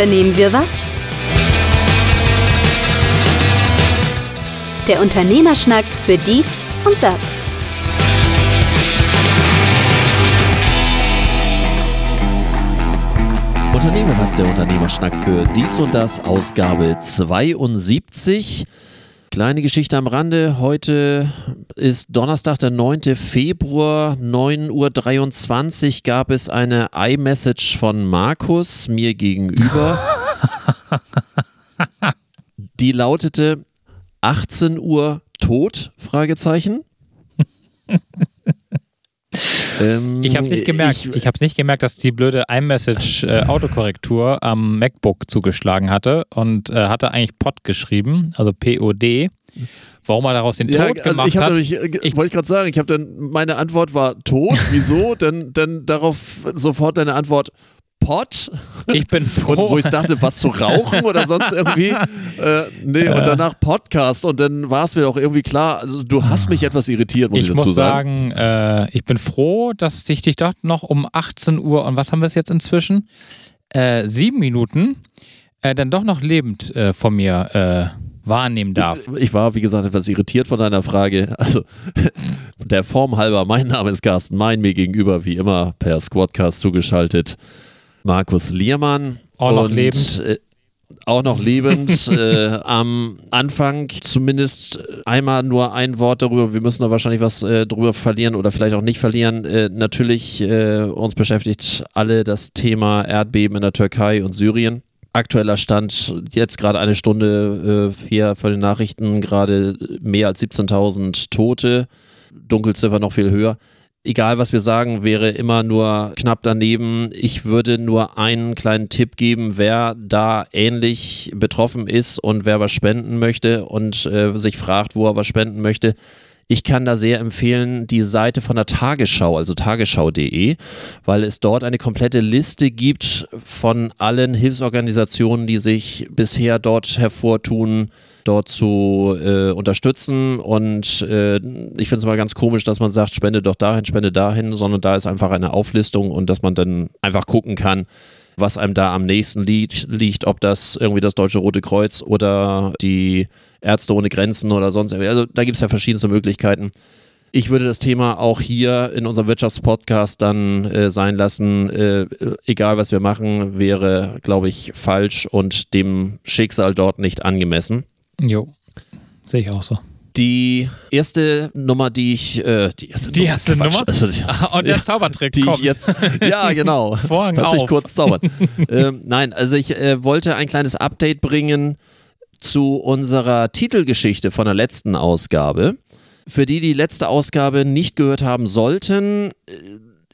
unternehmen wir was? Der Unternehmerschnack für dies und das. Unternehmer was der Unternehmerschnack für dies und das, Ausgabe 72. Kleine Geschichte am Rande. Heute ist Donnerstag, der 9. Februar, 9.23 Uhr gab es eine iMessage von Markus mir gegenüber. Die lautete 18 Uhr tot? Fragezeichen. Ähm, ich habe es nicht gemerkt. Ich, ich habe es nicht gemerkt, dass die blöde iMessage äh, Autokorrektur am MacBook zugeschlagen hatte und äh, hatte eigentlich Pod geschrieben, also POD. Warum er daraus den Tod ja, also gemacht ich hat. Natürlich, äh, ich wollte gerade sagen, ich habe dann meine Antwort war tot. Wieso? dann, dann darauf sofort deine Antwort Pot. Ich bin froh. Und wo ich dachte, was zu rauchen oder sonst irgendwie. Äh, nee, und danach Podcast. Und dann war es mir auch irgendwie klar, also du hast mich etwas irritiert, muss ich, ich dazu muss sagen. äh, ich bin froh, dass ich dich doch noch um 18 Uhr, und was haben wir es jetzt inzwischen? Äh, sieben Minuten, äh, dann doch noch lebend äh, von mir äh, wahrnehmen darf. Ich war, wie gesagt, etwas irritiert von deiner Frage. Also, der Form halber, mein Name ist Carsten Mein, mir gegenüber, wie immer, per Squadcast zugeschaltet. Markus Liermann. Auch noch lebend. Äh, auch noch lebend. äh, am Anfang zumindest einmal nur ein Wort darüber. Wir müssen da wahrscheinlich was äh, drüber verlieren oder vielleicht auch nicht verlieren. Äh, natürlich, äh, uns beschäftigt alle das Thema Erdbeben in der Türkei und Syrien. Aktueller Stand, jetzt gerade eine Stunde äh, hier für den Nachrichten, gerade mehr als 17.000 Tote. Dunkelziffer noch viel höher egal was wir sagen, wäre immer nur knapp daneben. Ich würde nur einen kleinen Tipp geben, wer da ähnlich betroffen ist und wer was spenden möchte und äh, sich fragt, wo er was spenden möchte. Ich kann da sehr empfehlen die Seite von der Tagesschau, also tagesschau.de, weil es dort eine komplette Liste gibt von allen Hilfsorganisationen, die sich bisher dort hervortun, dort zu äh, unterstützen. Und äh, ich finde es mal ganz komisch, dass man sagt, spende doch dahin, spende dahin, sondern da ist einfach eine Auflistung und dass man dann einfach gucken kann, was einem da am nächsten liegt, liegt, ob das irgendwie das Deutsche Rote Kreuz oder die Ärzte ohne Grenzen oder sonst irgendwie. Also da gibt es ja verschiedenste Möglichkeiten. Ich würde das Thema auch hier in unserem Wirtschaftspodcast dann äh, sein lassen. Äh, egal was wir machen, wäre, glaube ich, falsch und dem Schicksal dort nicht angemessen. Jo, sehe ich auch so. Die erste Nummer, die ich, äh, die erste, die Nummer, erste Nummer? Also, und der Zaubertrick die kommt. Ich jetzt, ja, genau. Vorhang Lass auf. mich kurz zaubern. ähm, nein, also ich äh, wollte ein kleines Update bringen zu unserer Titelgeschichte von der letzten Ausgabe. Für die, die die letzte Ausgabe nicht gehört haben sollten, äh,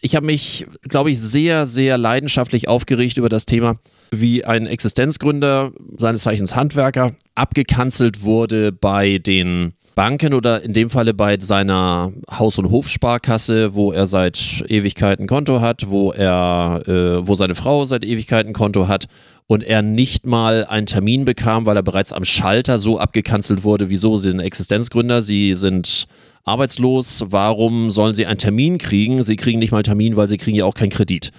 ich habe mich, glaube ich, sehr, sehr leidenschaftlich aufgeregt über das Thema wie ein Existenzgründer, seines Zeichens Handwerker, abgekanzelt wurde bei den Banken oder in dem Falle bei seiner Haus- und Hofsparkasse, wo er seit Ewigkeiten Konto hat, wo er, äh, wo seine Frau seit Ewigkeiten Konto hat und er nicht mal einen Termin bekam, weil er bereits am Schalter so abgekanzelt wurde, wieso sie sind Existenzgründer, sie sind arbeitslos, warum sollen sie einen Termin kriegen? Sie kriegen nicht mal einen Termin, weil sie kriegen ja auch keinen Kredit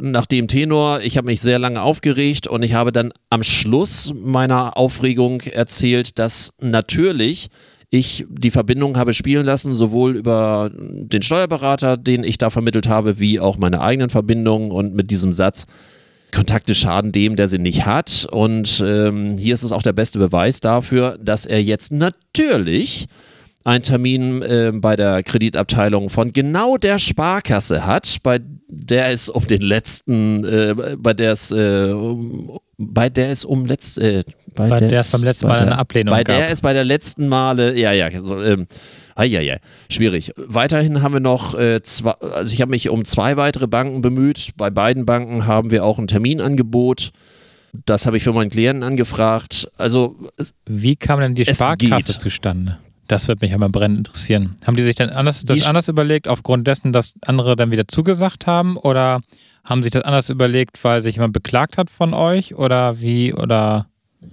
nach dem Tenor, ich habe mich sehr lange aufgeregt und ich habe dann am Schluss meiner Aufregung erzählt, dass natürlich ich die Verbindung habe spielen lassen, sowohl über den Steuerberater, den ich da vermittelt habe, wie auch meine eigenen Verbindungen und mit diesem Satz, Kontakte schaden dem, der sie nicht hat. Und ähm, hier ist es auch der beste Beweis dafür, dass er jetzt natürlich einen Termin äh, bei der Kreditabteilung von genau der Sparkasse hat, bei der es um den letzten, äh, bei der es, äh, um, bei der es um letzt, äh, bei, bei der, es beim letzten Mal der, eine Ablehnung bei gab. Bei der es bei der letzten Male, ja, ja, so, ähm, ja, schwierig. Weiterhin haben wir noch äh, zwei, also ich habe mich um zwei weitere Banken bemüht. Bei beiden Banken haben wir auch ein Terminangebot. Das habe ich für meinen Klienten angefragt. Also wie kam denn die Sparkasse zustande? Das würde mich aber brennend interessieren. Haben die sich denn anders, das anders überlegt, aufgrund dessen, dass andere dann wieder zugesagt haben? Oder haben sich das anders überlegt, weil sich jemand beklagt hat von euch? Oder wie? Oder.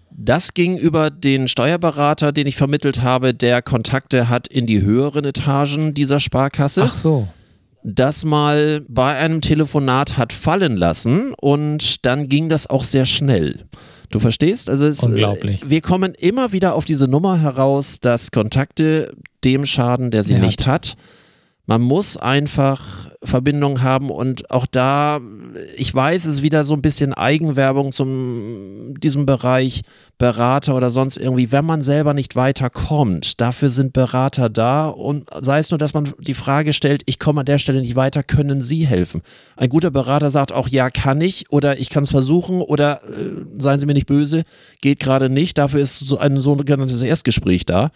Das ging über den Steuerberater, den ich vermittelt habe, der Kontakte hat in die höheren Etagen dieser Sparkasse. Ach so. das mal bei einem Telefonat hat fallen lassen und dann ging das auch sehr schnell. Du verstehst? Also es, Unglaublich. wir kommen immer wieder auf diese Nummer heraus, dass Kontakte dem schaden, der sie Ja. nicht hat. Man muss einfach Verbindung haben und auch da, ich weiß, es ist wieder so ein bisschen Eigenwerbung zum diesem Bereich Berater oder sonst irgendwie, wenn man selber nicht weiterkommt, dafür sind Berater da und sei es nur, dass man die Frage stellt, ich komme an der Stelle nicht weiter, können Sie helfen? Ein guter Berater sagt auch, ja, kann ich oder ich kann es versuchen oder äh, seien Sie mir nicht böse, geht gerade nicht, dafür ist so ein sogenanntes Erstgespräch da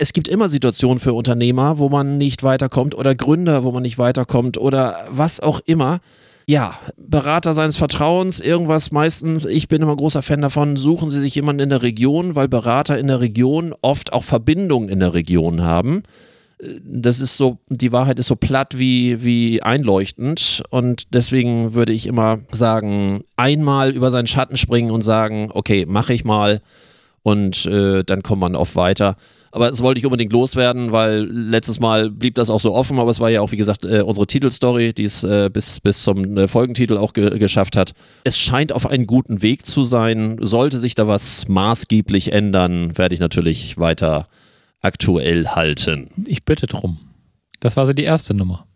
es gibt immer Situationen für Unternehmer, wo man nicht weiterkommt oder Gründer, wo man nicht weiterkommt oder was auch immer. Ja, Berater seines Vertrauens, irgendwas meistens, ich bin immer großer Fan davon, suchen Sie sich jemanden in der Region, weil Berater in der Region oft auch Verbindungen in der Region haben. Das ist so, die Wahrheit ist so platt wie, wie einleuchtend und deswegen würde ich immer sagen, einmal über seinen Schatten springen und sagen, okay, mache ich mal und äh, dann kommt man oft weiter. Aber das wollte ich unbedingt loswerden, weil letztes Mal blieb das auch so offen, aber es war ja auch, wie gesagt, äh, unsere Titelstory, die es äh, bis, bis zum äh, Folgentitel auch ge geschafft hat. Es scheint auf einen guten Weg zu sein. Sollte sich da was maßgeblich ändern, werde ich natürlich weiter aktuell halten. Ich bitte drum. Das war so die erste Nummer.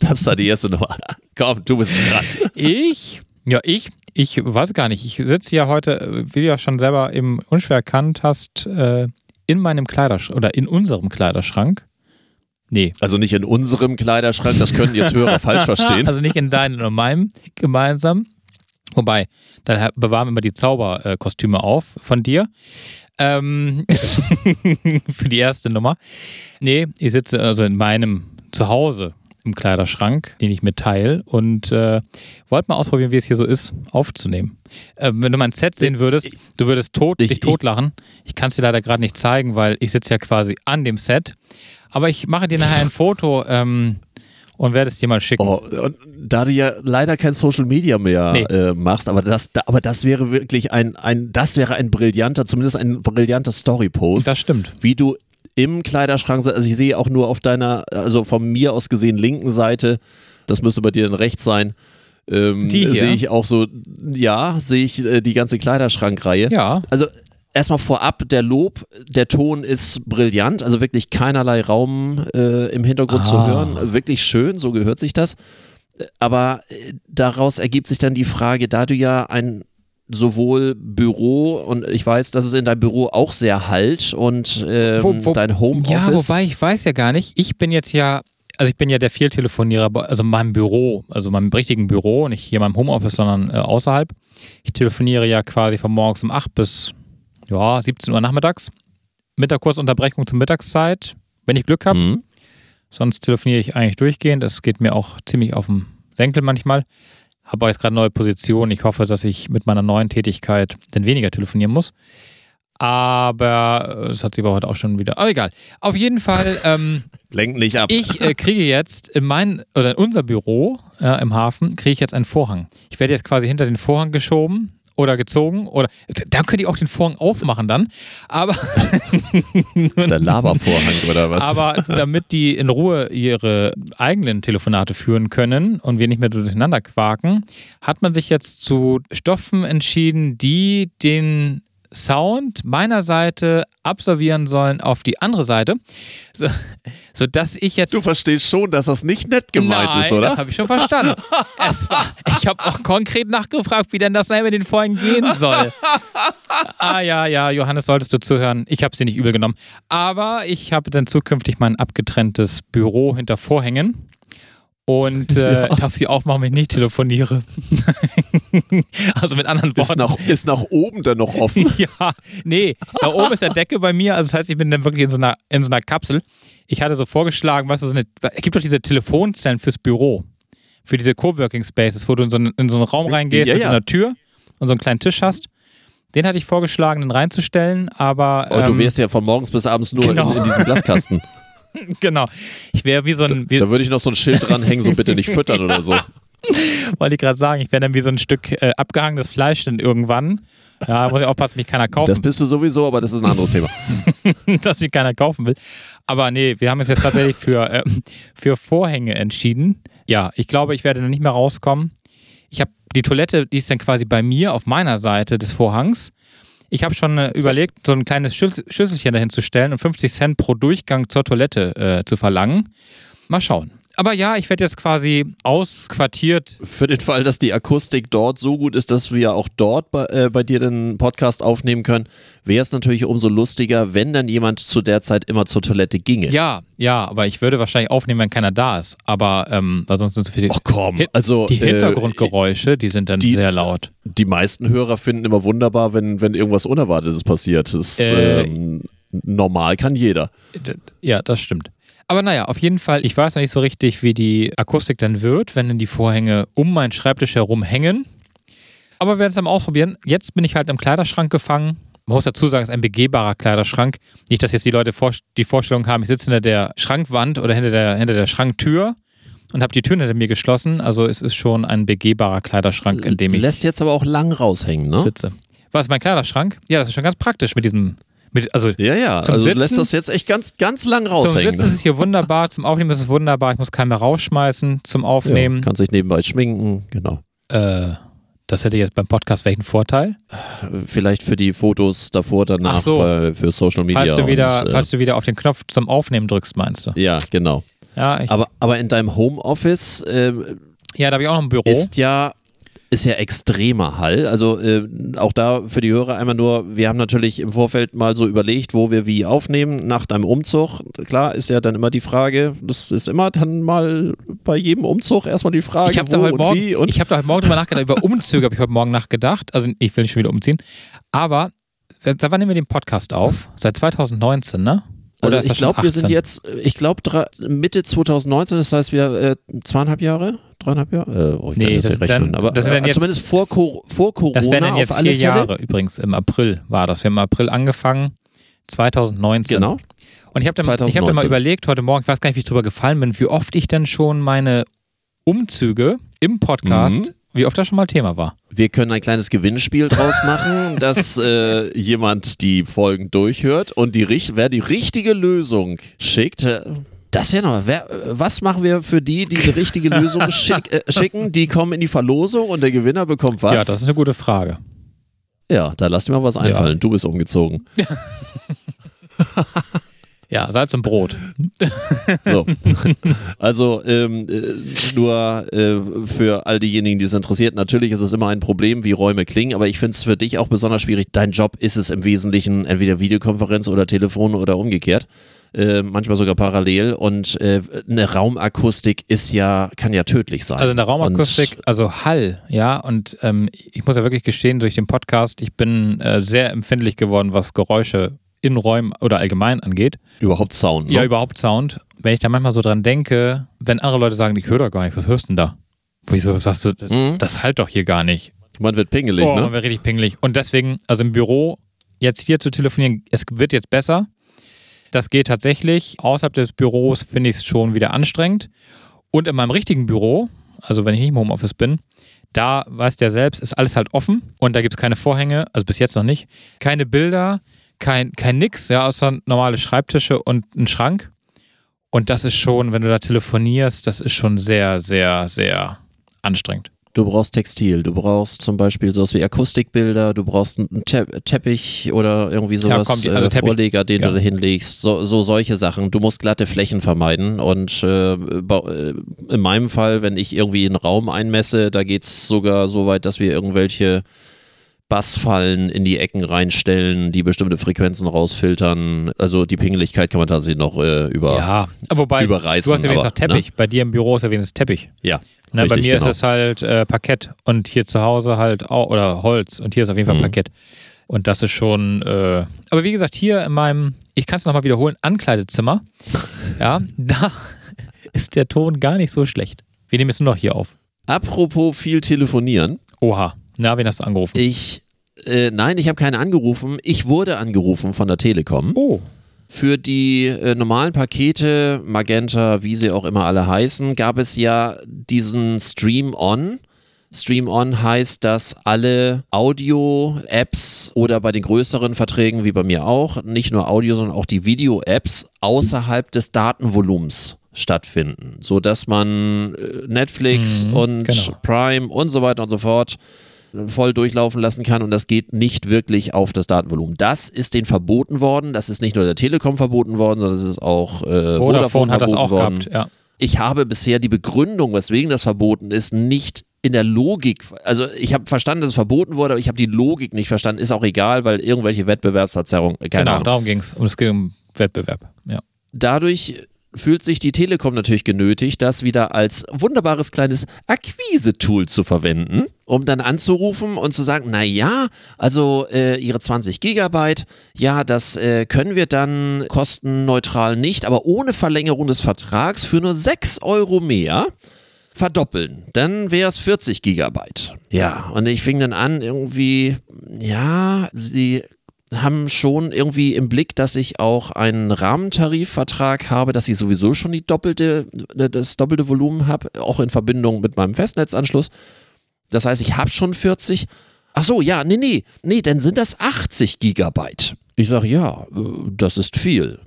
Das war die erste Nummer. Komm, du bist dran. Ich? Ja, ich? Ich weiß gar nicht. Ich sitze ja heute, äh, wie du ja schon selber eben unschwer erkannt hast, äh, in meinem Kleiderschrank oder in unserem Kleiderschrank. Nee. Also nicht in unserem Kleiderschrank, das können jetzt Hörer falsch verstehen. Also nicht in deinem oder meinem gemeinsam. Wobei, da bewahren wir immer die Zauberkostüme auf von dir. Ähm, für die erste Nummer. Nee, ich sitze also in meinem Zuhause im Kleiderschrank, den ich mitteile und äh, wollte mal ausprobieren, wie es hier so ist, aufzunehmen. Äh, wenn du mein Set sehen würdest, du würdest tot, ich- dich totlachen. Ich kann es dir leider gerade nicht zeigen, weil ich sitze ja quasi an dem Set. Aber ich mache dir nachher ein Foto ähm, und werde es dir mal schicken. Oh, und da du ja leider kein Social Media mehr Nee. äh, machst, aber das, da, aber das wäre wirklich ein, ein, das wäre ein brillanter, zumindest ein brillanter Story-Post, Das stimmt. wie du im Kleiderschrank, se- also ich sehe auch nur auf deiner, also von mir aus gesehen linken Seite, das müsste bei dir dann rechts sein, ähm, Die hier? sehe ich auch so, ja, sehe ich äh, die ganze Kleiderschrankreihe. Ja. Also erstmal vorab, der Lob, der Ton ist brillant, also wirklich keinerlei Raum äh, im Hintergrund zu Ah. hören. Wirklich schön, so gehört sich das. Äh, Aber äh, daraus ergibt sich dann die Frage, da du ja ein sowohl Büro und ich weiß, dass es in deinem Büro auch sehr halt und ähm, Wo- wo- dein Ja, Homeoffice. wobei ich weiß ja gar nicht. Ich bin jetzt ja, also ich bin ja der Vieltelefonierer, also in meinem Büro, also in meinem richtigen Büro, nicht hier in meinem Homeoffice, sondern äh, außerhalb. Ich telefoniere ja quasi von morgens um 8 bis ja, 17 Uhr nachmittags. Mit der Kursunterbrechung zur Mittagszeit, wenn ich Glück habe. Hm. Sonst telefoniere ich eigentlich durchgehend. Das geht mir auch ziemlich auf den Senkel manchmal. Habe jetzt gerade neue Position. Ich hoffe, dass ich mit meiner neuen Tätigkeit dann weniger telefonieren muss. Aber äh, das hat sich aber heute auch schon wieder. Aber egal. Auf jeden Fall, ähm, Lenk nicht ab. ich äh, kriege jetzt in mein oder in unser Büro äh, im Hafen kriege ich jetzt einen Vorhang. Ich werde jetzt quasi hinter den Vorhang geschoben oder gezogen oder da könnte ich auch den Vorhang aufmachen dann. Aber ist der Labervorhang oder was? aber damit die in Ruhe ihre eigenen Telefonate führen können und wir nicht mehr durcheinander quaken, hat man sich jetzt zu Stoffen entschieden, die den Sound meiner Seite absolvieren sollen auf die andere Seite, so, sodass ich jetzt du verstehst schon, dass das nicht nett gemeint Nein, ist, oder? Das habe ich schon verstanden. war, ich habe auch konkret nachgefragt, wie denn das mit den Vorhängen gehen soll. ah ja, ja, Johannes, solltest du zuhören. Ich habe sie nicht übel genommen. Aber ich habe dann zukünftig mein abgetrenntes Büro hinter Vorhängen. Und äh, darf sie aufmachen, wenn ich nicht telefoniere. also mit anderen ist, Worten. nach, ist nach oben dann noch offen. Ja, nee, da oben ist der Decke bei mir. Also das heißt, ich bin dann wirklich in so einer, in so einer Kapsel. Ich hatte so vorgeschlagen, weißt du, so eine, es gibt doch diese Telefonzellen fürs Büro. Für diese Coworking Spaces, wo du in so einen, in so einen Raum reingehst Ja, mit so ja. einer Tür und so einen kleinen Tisch hast. Den hatte ich vorgeschlagen, den reinzustellen, aber. Oh, du ähm, wärst ja von morgens bis abends nur Genau. in, in diesem Glaskasten. Genau. Ich wäre wie so ein. Wie, Da würde ich noch so ein Schild dranhängen, so bitte nicht füttern oder so. wollte ich gerade sagen, ich wäre dann wie so ein Stück äh, abgehangenes Fleisch dann irgendwann. Ja, muss ich aufpassen, mich keiner kaufen. Das bist du sowieso, aber das ist ein anderes Thema. dass mich keiner kaufen will. Aber nee, wir haben uns jetzt tatsächlich für, äh, für Vorhänge entschieden. Ja, ich glaube, ich werde nicht mehr rauskommen. Ich habe die Toilette, die ist dann quasi bei mir auf meiner Seite des Vorhangs. Ich habe schon äh, überlegt, so ein kleines Schüsselchen dahin zu stellen und 50 Cent pro Durchgang zur Toilette äh, zu verlangen. Mal schauen. Aber ja, ich werde jetzt quasi ausquartiert. Für den Fall, dass die Akustik dort so gut ist, dass wir auch dort bei, äh, bei dir den Podcast aufnehmen können, wäre es natürlich umso lustiger, wenn dann jemand zu der Zeit immer zur Toilette ginge. Ja, ja, aber ich würde wahrscheinlich aufnehmen, wenn keiner da ist. Aber ähm, weil sonst sind so viele. Ach komm, also die Hintergrundgeräusche, äh, die sind dann die, sehr laut. Die meisten Hörer finden immer wunderbar, wenn, wenn irgendwas Unerwartetes passiert. Das, äh, ähm, normal kann jeder. Ja, das stimmt. Aber naja, auf jeden Fall, ich weiß noch nicht so richtig, wie die Akustik dann wird, wenn dann die Vorhänge um meinen Schreibtisch herum hängen. Aber wir werden es dann ausprobieren. Jetzt bin ich halt im Kleiderschrank gefangen. Man muss dazu sagen, es ist ein begehbarer Kleiderschrank. Nicht, dass jetzt die Leute die Vorstellung haben, ich sitze hinter der Schrankwand oder hinter der, hinter der Schranktür und habe die Tür hinter mir geschlossen. Also es ist schon ein begehbarer Kleiderschrank, in dem ich. Lässt jetzt aber auch lang raushängen, ne? Sitze. Was ist mein Kleiderschrank? Ja, das ist schon ganz praktisch mit diesem mit, also ja, ja, zum also Sitzen, lässt das jetzt echt ganz, ganz lang raushängen. Zum Sitzen ist es hier wunderbar, zum Aufnehmen ist es wunderbar. Ich muss keinen mehr rausschmeißen zum Aufnehmen. Ja, kann sich nebenbei schminken, genau. Äh, das hätte jetzt beim Podcast welchen Vorteil? Vielleicht für die Fotos davor, danach, so. bei, für Social Media. Falls du, wieder, und, äh, falls du wieder auf den Knopf zum Aufnehmen drückst, meinst du? Ja, genau. Ja, aber, aber in deinem Homeoffice äh, ja, da habe ich auch noch ein Büro. Ist ja ist ja extremer Hall. Also äh, auch da für die Hörer einmal nur, wir haben natürlich im Vorfeld mal so überlegt, wo wir wie aufnehmen nach deinem Umzug. Klar ist ja dann immer die Frage, das ist immer dann mal bei jedem Umzug erstmal die Frage, ich wo da heute und morgen, wie. Und ich habe da heute Morgen drüber nachgedacht, über Umzüge habe ich heute Morgen nachgedacht. Also ich will nicht schon wieder umziehen. Aber seit wann nehmen wir den Podcast auf? Seit 2019, ne? Oder also ich glaube, wir sind jetzt, ich glaube Mitte 2019, das heißt wir äh, zweieinhalb Jahre, dreieinhalb Jahre. Äh, oh, ich nee, das, das rechnen, dann, aber das äh, jetzt, zumindest vor, vor Corona. Das wären dann jetzt vier Jahre übrigens. Im April war das. Wir haben im April angefangen, 2019. Genau. Und ich habe dann, hab dann mal überlegt heute Morgen, ich weiß gar nicht, wie ich drüber gefallen bin, wie oft ich denn schon meine Umzüge im Podcast mhm wie oft das schon mal Thema war. Wir können ein kleines Gewinnspiel draus machen, dass äh, jemand die Folgen durchhört und die, wer die richtige Lösung schickt. Das wäre noch. Wer, was machen wir für die, die die richtige Lösung schick, äh, schicken? Die kommen in die Verlosung und der Gewinner bekommt was? Ja, das ist eine gute Frage. Ja, da lass dir mal was einfallen. Ja. Du bist umgezogen. Ja, Salz und Brot. so. Also ähm, äh, nur äh, für all diejenigen, die es interessiert, natürlich ist es immer ein Problem, wie Räume klingen, aber ich finde es für dich auch besonders schwierig. Dein Job ist es im Wesentlichen entweder Videokonferenz oder Telefon oder umgekehrt. Äh, manchmal sogar parallel und äh, eine Raumakustik ist ja, kann ja tödlich sein. Also eine Raumakustik, und also Hall, ja, und ähm, ich muss ja wirklich gestehen, durch den Podcast, ich bin äh, sehr empfindlich geworden, was Geräusche in Räumen oder allgemein angeht. Überhaupt Sound. Ne? Ja, überhaupt Sound. Wenn ich da manchmal so dran denke, wenn andere Leute sagen, ich höre da gar nichts, was hörst du denn da? Wieso sagst du, das, mhm. das halt doch hier gar nicht. Man wird pingelig, oh, ne? Man wird richtig pingelig. Und deswegen, also im Büro, jetzt hier zu telefonieren, es wird jetzt besser. Das geht tatsächlich. Außerhalb des Büros finde ich es schon wieder anstrengend. Und in meinem richtigen Büro, also wenn ich nicht im Homeoffice bin, da weißt du ja selbst, ist alles halt offen und da gibt es keine Vorhänge, also bis jetzt noch nicht. Keine Bilder, kein, kein Nix, ja, außer normale Schreibtische und ein Schrank. Und das ist schon, wenn du da telefonierst, das ist schon sehr, sehr, sehr anstrengend. Du brauchst Textil, du brauchst zum Beispiel sowas wie Akustikbilder, du brauchst einen Te Teppich oder irgendwie sowas, ja, komm, also äh, Vorleger, den ja. du da hinlegst, so, so, solche Sachen. Du musst glatte Flächen vermeiden und äh, äh in meinem Fall, wenn ich irgendwie einen Raum einmesse, da geht es sogar so weit, dass wir irgendwelche Bassfallen in die Ecken reinstellen, die bestimmte Frequenzen rausfiltern. Also die Pingeligkeit kann man tatsächlich noch äh, über, ja, wobei, überreißen. Du hast ja wenigstens noch Teppich. Ne? Bei dir im Büro ist ja wenigstens Teppich. Ja. Na, richtig, bei mir genau. ist es halt äh, Parkett und hier zu Hause halt auch, oder Holz und hier ist auf jeden Fall mhm. Parkett. Und das ist schon, äh, aber wie gesagt, hier in meinem, ich kann es nochmal wiederholen, Ankleidezimmer, ja, da ist der Ton gar nicht so schlecht. Wir nehmen es nur noch hier auf. Apropos viel telefonieren. Oha. Na, wen hast du angerufen? Ich, äh, nein, ich habe keine angerufen. Ich wurde angerufen von der Telekom. Oh. Für die äh, normalen Pakete, Magenta, wie sie auch immer alle heißen, gab es ja diesen Stream On Stream On heißt, dass alle Audio-Apps oder bei den größeren Verträgen wie bei mir auch, nicht nur Audio, sondern auch die Video-Apps außerhalb des Datenvolumens stattfinden, sodass man äh, Netflix mhm, und genau. Prime und so weiter und so fort voll durchlaufen lassen kann und das geht nicht wirklich auf das Datenvolumen. Das ist denen verboten worden. Das ist nicht nur der Telekom verboten worden, sondern es ist auch äh, Vodafone, Vodafone hat das auch worden. gehabt. Ja. Ich habe bisher die Begründung, weswegen das verboten ist, nicht in der Logik, also ich habe verstanden, dass es verboten wurde, aber ich habe die Logik nicht verstanden. Ist auch egal, weil irgendwelche Wettbewerbsverzerrungen. Genau, Ahnung. darum ging es. Und es ging um Wettbewerb. Ja. Dadurch fühlt sich die Telekom natürlich genötigt, das wieder als wunderbares kleines Akquise-Tool zu verwenden, um dann anzurufen und zu sagen, na ja, also äh, ihre 20 Gigabyte, ja, das äh, können wir dann kostenneutral nicht, aber ohne Verlängerung des Vertrags für nur 6 Euro mehr verdoppeln. Dann wäre es 40 Gigabyte. Ja, und ich fing dann an, irgendwie, ja, sie haben schon irgendwie im Blick, dass ich auch einen Rahmentarifvertrag habe, dass ich sowieso schon die doppelte, das doppelte Volumen habe, auch in Verbindung mit meinem Festnetzanschluss. Das heißt, ich habe schon 40. Ach so, ja, nee, nee, nee, dann sind das 80 Gigabyte. Ich sage, ja, äh, das ist viel.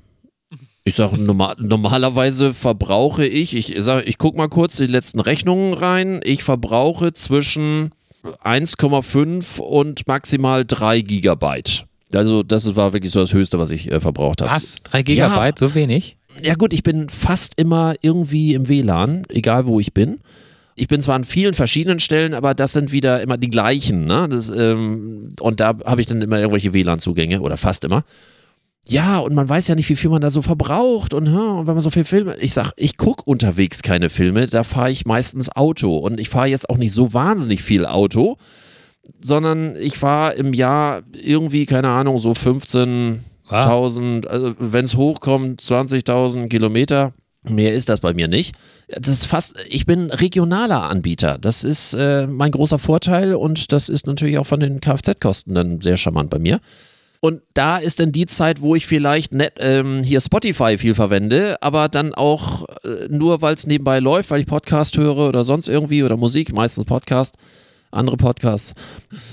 Ich sage, normal, normalerweise verbrauche ich, ich sage, ich gucke mal kurz die letzten Rechnungen rein. Ich verbrauche zwischen 1,5 und maximal 3 Gigabyte. Also das war wirklich so das Höchste, was ich äh, verbraucht habe. Was? Drei Gigabyte? Ja, so wenig? Ja gut, ich bin fast immer irgendwie im WLAN, egal wo ich bin. Ich bin zwar an vielen verschiedenen Stellen, aber das sind wieder immer die gleichen. Ne? Das, ähm, und da habe ich dann immer irgendwelche WLAN-Zugänge oder fast immer. Ja, und man weiß ja nicht, wie viel man da so verbraucht und, und wenn man so viel Filme. Ich sag, ich gucke unterwegs keine Filme, da fahre ich meistens Auto und ich fahre jetzt auch nicht so wahnsinnig viel Auto sondern ich war im Jahr irgendwie, keine Ahnung, so 15.000, also wenn es hochkommt, 20.000 Kilometer. Mehr ist das bei mir nicht. Das ist fast, ich bin regionaler Anbieter. Das ist äh, mein großer Vorteil und das ist natürlich auch von den Kfz-Kosten dann sehr charmant bei mir. Und da ist dann die Zeit, wo ich vielleicht net, ähm, hier Spotify viel verwende, aber dann auch äh, nur, weil es nebenbei läuft, weil ich Podcast höre oder sonst irgendwie oder Musik, meistens Podcast andere Podcasts,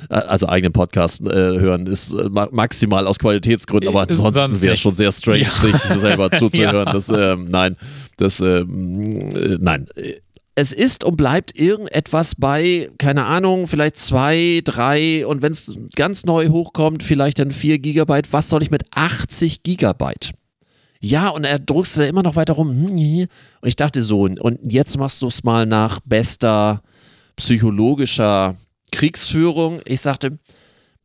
äh, also eigene Podcasts äh, hören, ist äh, maximal aus Qualitätsgründen, aber ansonsten wäre es schon sehr strange, ja. sich selber zuzuhören. ja. Das, äh, nein, das, ähm, äh, nein. Es ist und bleibt irgendetwas bei, keine Ahnung, vielleicht zwei, drei und wenn es ganz neu hochkommt, vielleicht dann vier Gigabyte. Was soll ich mit 80 Gigabyte? Ja, und er druckst da immer noch weiter rum. Hm, und ich dachte so, und jetzt machst du es mal nach bester psychologischer Kriegsführung. Ich sagte,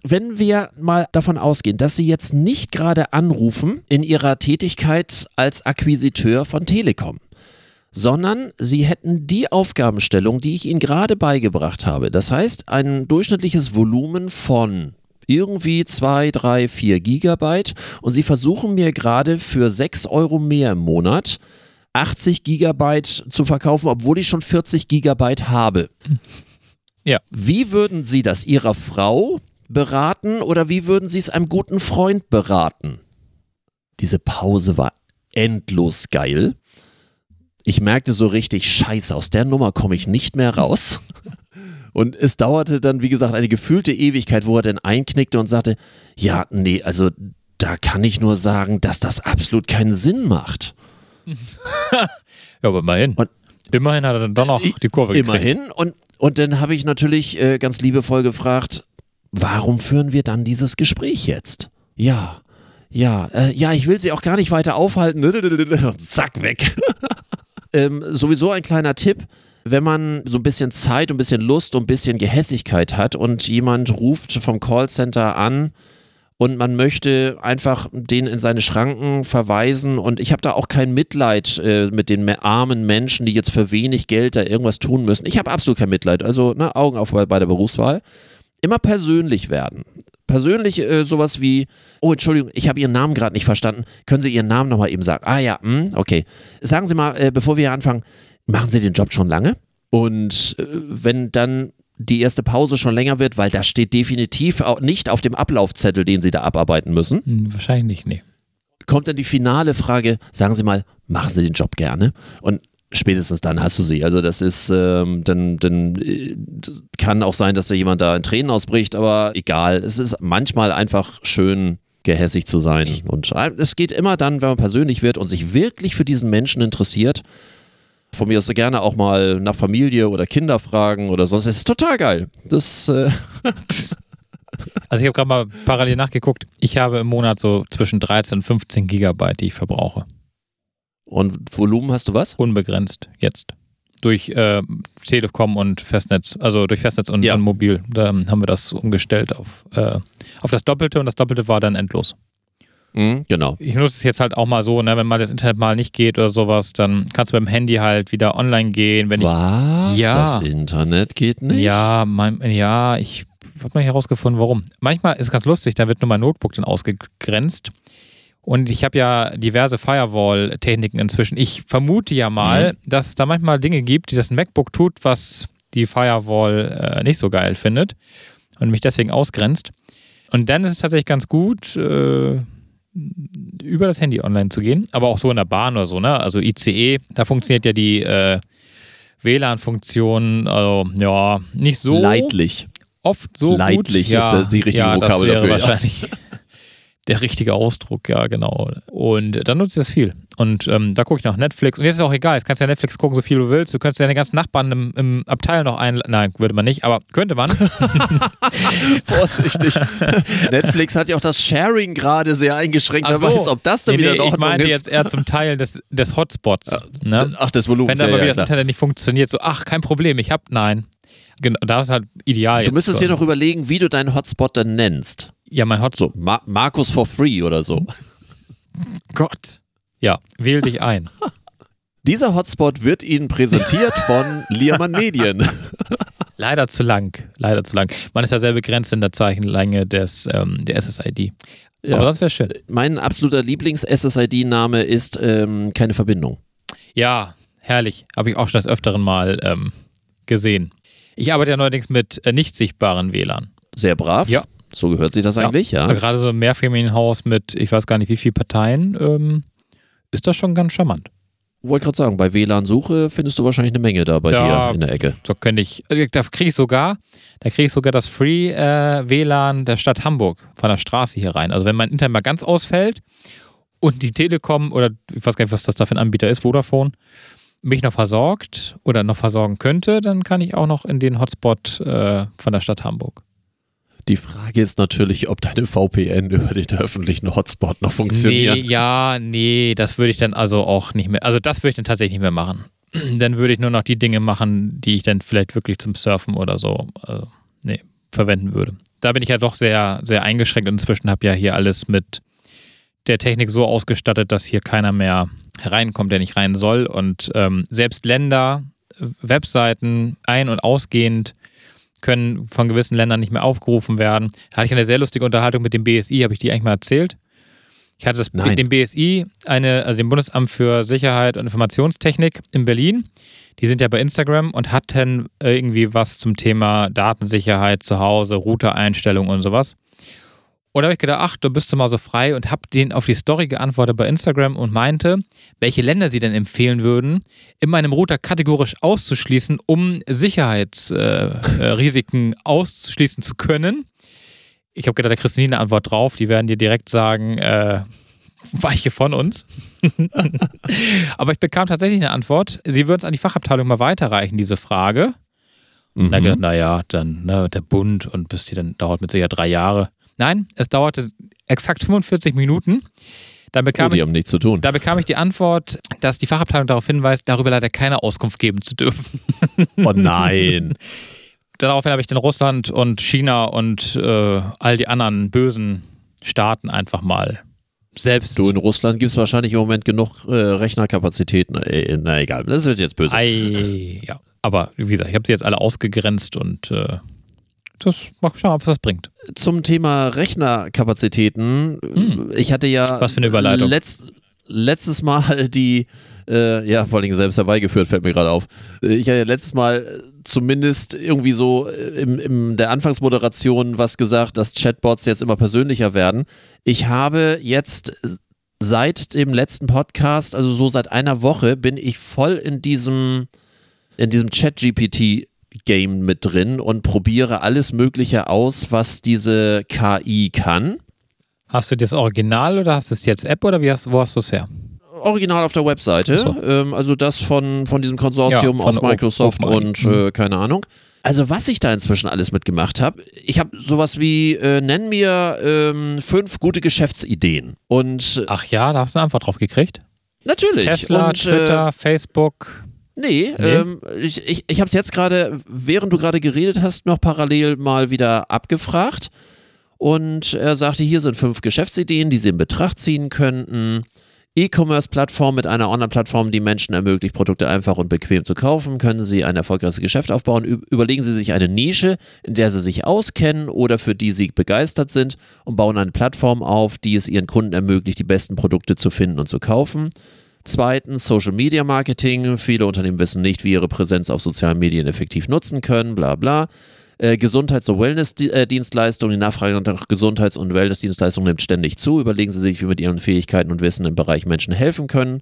wenn wir mal davon ausgehen, dass Sie jetzt nicht gerade anrufen in Ihrer Tätigkeit als Akquisiteur von Telekom, sondern Sie hätten die Aufgabenstellung, die ich Ihnen gerade beigebracht habe. Das heißt, ein durchschnittliches Volumen von irgendwie 2, 3, 4 Gigabyte und Sie versuchen mir gerade für 6 Euro mehr im Monat 80 Gigabyte zu verkaufen, obwohl ich schon 40 Gigabyte habe. Ja. Wie würden Sie das Ihrer Frau beraten oder wie würden Sie es einem guten Freund beraten? Diese Pause war endlos geil. Ich merkte so richtig, scheiße, aus der Nummer komme ich nicht mehr raus. Und es dauerte dann, wie gesagt, eine gefühlte Ewigkeit, wo er dann einknickte und sagte, ja, nee, also da kann ich nur sagen, dass das absolut keinen Sinn macht. Ja, aber immerhin. Und immerhin hat er dann doch noch die Kurve gekriegt. Immerhin. Und, und dann habe ich natürlich äh, ganz liebevoll gefragt, warum führen wir dann dieses Gespräch jetzt? Ja, ja, äh, ja, ich will sie auch gar nicht weiter aufhalten. Zack, weg. ähm, sowieso ein kleiner Tipp. Wenn man so ein bisschen Zeit, ein bisschen Lust und ein bisschen Gehässigkeit hat und jemand ruft vom Callcenter an und man möchte einfach den in seine Schranken verweisen und ich habe da auch kein Mitleid äh, mit den armen Menschen, die jetzt für wenig Geld da irgendwas tun müssen. Ich habe absolut kein Mitleid, also ne, Augen auf bei, bei der Berufswahl. Immer persönlich werden. Persönlich äh, sowas wie, oh Entschuldigung, ich habe Ihren Namen gerade nicht verstanden. Können Sie Ihren Namen nochmal eben sagen? Ah ja, mh, hm, okay. Sagen Sie mal, äh, bevor wir anfangen, machen Sie den Job schon lange? Und äh, wenn dann die erste Pause schon länger wird, weil das steht definitiv nicht auf dem Ablaufzettel, den Sie da abarbeiten müssen. Hm, wahrscheinlich nicht, nee. Kommt dann die finale Frage, sagen Sie mal, machen Sie den Job gerne? Und spätestens dann hast du sie. Also das ist, ähm, dann, dann äh, kann auch sein, dass da jemand da in Tränen ausbricht, aber egal. Es ist manchmal einfach schön, gehässig zu sein. Und äh, es geht immer dann, wenn man persönlich wird und sich wirklich für diesen Menschen interessiert. Von mir aus gerne auch mal nach Familie oder Kinder fragen oder sonst. Es ist total geil. Das. Äh also ich habe gerade mal parallel nachgeguckt. Ich habe im Monat so zwischen 13 und 15 Gigabyte, die ich verbrauche. Und Volumen hast du was? Unbegrenzt jetzt. Durch äh, Telekom und Festnetz, also durch Festnetz und, ja. und Mobil. Da haben wir das umgestellt auf, äh, auf das Doppelte und das Doppelte war dann endlos. Mhm, genau. Ich nutze es jetzt halt auch mal so, ne, wenn mal das Internet mal nicht geht oder sowas, dann kannst du beim Handy halt wieder online gehen. Wenn Was? Ich, ja, das Internet geht nicht? Ja, mein, ja, ich habe noch herausgefunden, warum. Manchmal ist es ganz lustig, da wird nur mein Notebook dann ausgegrenzt und ich habe ja diverse Firewall-Techniken inzwischen. Ich vermute ja mal, mhm. dass es da manchmal Dinge gibt, die das MacBook tut, was die Firewall äh, nicht so geil findet und mich deswegen ausgrenzt. Und dann ist es tatsächlich ganz gut, äh, über das Handy online zu gehen, aber auch so in der Bahn oder so, ne? Also ICE, da funktioniert ja die äh, WLAN-Funktion, also ja, nicht so. Leidlich. Oft so Leidlich gut. ist ja, die richtige ja, Vokabel dafür. Wahrscheinlich. der richtige Ausdruck, ja, genau. Und dann nutze ich das viel. Und ähm, da gucke ich nach Netflix. Und jetzt ist auch egal, jetzt kannst du ja Netflix gucken, so viel du willst. Du könntest ja deine ganzen Nachbarn im, im Abteil noch einladen. Nein, würde man nicht, aber könnte man. Vorsichtig. Netflix hat ja auch das Sharing gerade sehr eingeschränkt. Wer so. weiß, ob das dann nee, wieder in Ordnung Ich meine jetzt eher zum Teil des, des Hotspots. Ne? Ach, des Volumens. Wenn da mal ja, wieder das Internet nicht funktioniert, so, ach, kein Problem, ich hab, nein. Genau, da ist halt ideal. Du müsstest dir noch überlegen, wie du deinen Hotspot dann nennst. Ja, mein Hotspot. So, Ma Markus for free oder so. Gott. Ja, wähl dich ein. Dieser Hotspot wird Ihnen präsentiert von Liermann Medien. Leider zu lang. Leider zu lang. Man ist ja sehr begrenzt in der Zeichenlänge des, ähm, der SSID. Ja. Aber das wäre schön. Mein absoluter Lieblings-SSID-Name ist ähm, keine Verbindung. Ja, herrlich. Habe ich auch schon das Öfteren mal ähm, gesehen. Ich arbeite ja neuerdings mit äh, nicht sichtbaren WLAN. Sehr brav. Ja. So gehört sich das eigentlich, ja. ja. Gerade so ein Mehrfamilienhaus mit, ich weiß gar nicht wie viele Parteien, ähm, ist das schon ganz charmant. Wollte gerade sagen, bei WLAN-Suche findest du wahrscheinlich eine Menge da bei da, dir in der Ecke. So könnte ich, also da kriege ich sogar, da kriege ich sogar das Free äh, WLAN der Stadt Hamburg von der Straße hier rein. Also wenn mein Internet mal ganz ausfällt und die Telekom oder ich weiß gar nicht, was das da für ein Anbieter ist, Vodafone, mich noch versorgt oder noch versorgen könnte, dann kann ich auch noch in den Hotspot äh, von der Stadt Hamburg. Die Frage ist natürlich, ob deine VPN über den öffentlichen Hotspot noch funktioniert. Nee, ja, nee, das würde ich dann also auch nicht mehr, also das würde ich dann tatsächlich nicht mehr machen. Dann würde ich nur noch die Dinge machen, die ich dann vielleicht wirklich zum Surfen oder so, also, nee, verwenden würde. Da bin ich ja doch sehr, sehr eingeschränkt. Inzwischen habe ja hier alles mit der Technik so ausgestattet, dass hier keiner mehr reinkommt, der nicht rein soll. Und ähm, selbst Länder, Webseiten ein- und ausgehend können von gewissen Ländern nicht mehr aufgerufen werden. Da hatte ich eine sehr lustige Unterhaltung mit dem BSI, habe ich die eigentlich mal erzählt? Ich hatte das mit dem BSI, eine, also dem Bundesamt für Sicherheit und Informationstechnik in Berlin. Die sind ja bei Instagram und hatten irgendwie was zum Thema Datensicherheit zu Hause, Router-Einstellungen und sowas. Und da habe ich gedacht, ach, du bist du mal so frei und habe den auf die Story geantwortet bei Instagram und meinte, welche Länder sie denn empfehlen würden, in meinem Router kategorisch auszuschließen, um Sicherheitsrisiken äh, äh, ausschließen zu können. Ich habe gedacht, da kriegst du nie eine Antwort drauf. Die werden dir direkt sagen, äh, weiche von uns. Aber ich bekam tatsächlich eine Antwort. Sie würden es an die Fachabteilung mal weiterreichen, diese Frage. Mhm. Und dann gedacht, naja, dann ne, der Bund und bis die dann dauert mit sicher drei Jahre. Nein, es dauerte exakt 45 Minuten. Da bekam, oh, die ich, haben nichts zu tun. da bekam ich die Antwort, dass die Fachabteilung darauf hinweist, darüber leider keine Auskunft geben zu dürfen. Oh nein. Daraufhin habe ich dann Russland und China und äh, all die anderen bösen Staaten einfach mal selbst. Du, in Russland gibt es wahrscheinlich im Moment genug äh, Rechnerkapazitäten. Äh, na egal, das wird jetzt böse. Ei, ja, aber wie gesagt, ich habe sie jetzt alle ausgegrenzt und äh, das mal schauen, was das bringt. Zum Thema Rechnerkapazitäten. Hm. Ich hatte ja was für eine Überleitung. Letzt, letztes Mal die, äh, ja, vor allem selbst herbeigeführt, fällt mir gerade auf. Äh, ich hatte ja letztes Mal zumindest irgendwie so äh, im, in der Anfangsmoderation was gesagt, dass Chatbots jetzt immer persönlicher werden. Ich habe jetzt seit dem letzten Podcast, also so seit einer Woche, bin ich voll in diesem, in diesem Chat-GPT Game mit drin und probiere alles Mögliche aus, was diese KI kann. Hast du das Original oder hast du es jetzt App oder wie hast, wo hast du es her? Original auf der Webseite, so. ähm, also das von, von diesem Konsortium ja, von aus Microsoft und mhm. äh, keine Ahnung. Also was ich da inzwischen alles mitgemacht habe, ich habe sowas wie, äh, nenn mir ähm, fünf gute Geschäftsideen. Und, äh, Ach ja, da hast du eine Antwort drauf gekriegt? Natürlich. Tesla, und, Twitter, äh, Facebook. Nee, nee. Ähm, ich, ich, ich habe es jetzt gerade, während du gerade geredet hast, noch parallel mal wieder abgefragt. Und er sagte, hier sind fünf Geschäftsideen, die Sie in Betracht ziehen könnten. E-Commerce-Plattform mit einer Online-Plattform, die Menschen ermöglicht, Produkte einfach und bequem zu kaufen. Können Sie ein erfolgreiches Geschäft aufbauen? Überlegen Sie sich eine Nische, in der Sie sich auskennen oder für die Sie begeistert sind und bauen eine Plattform auf, die es Ihren Kunden ermöglicht, die besten Produkte zu finden und zu kaufen. Zweitens Social Media Marketing. Viele Unternehmen wissen nicht, wie ihre Präsenz auf sozialen Medien effektiv nutzen können, bla bla. Äh, Gesundheits- und Wellness-Dienstleistungen, die Nachfrage nach Gesundheits- und Wellness-Dienstleistungen nimmt ständig zu. Überlegen Sie sich, wie mit Ihren Fähigkeiten und Wissen im Bereich Menschen helfen können.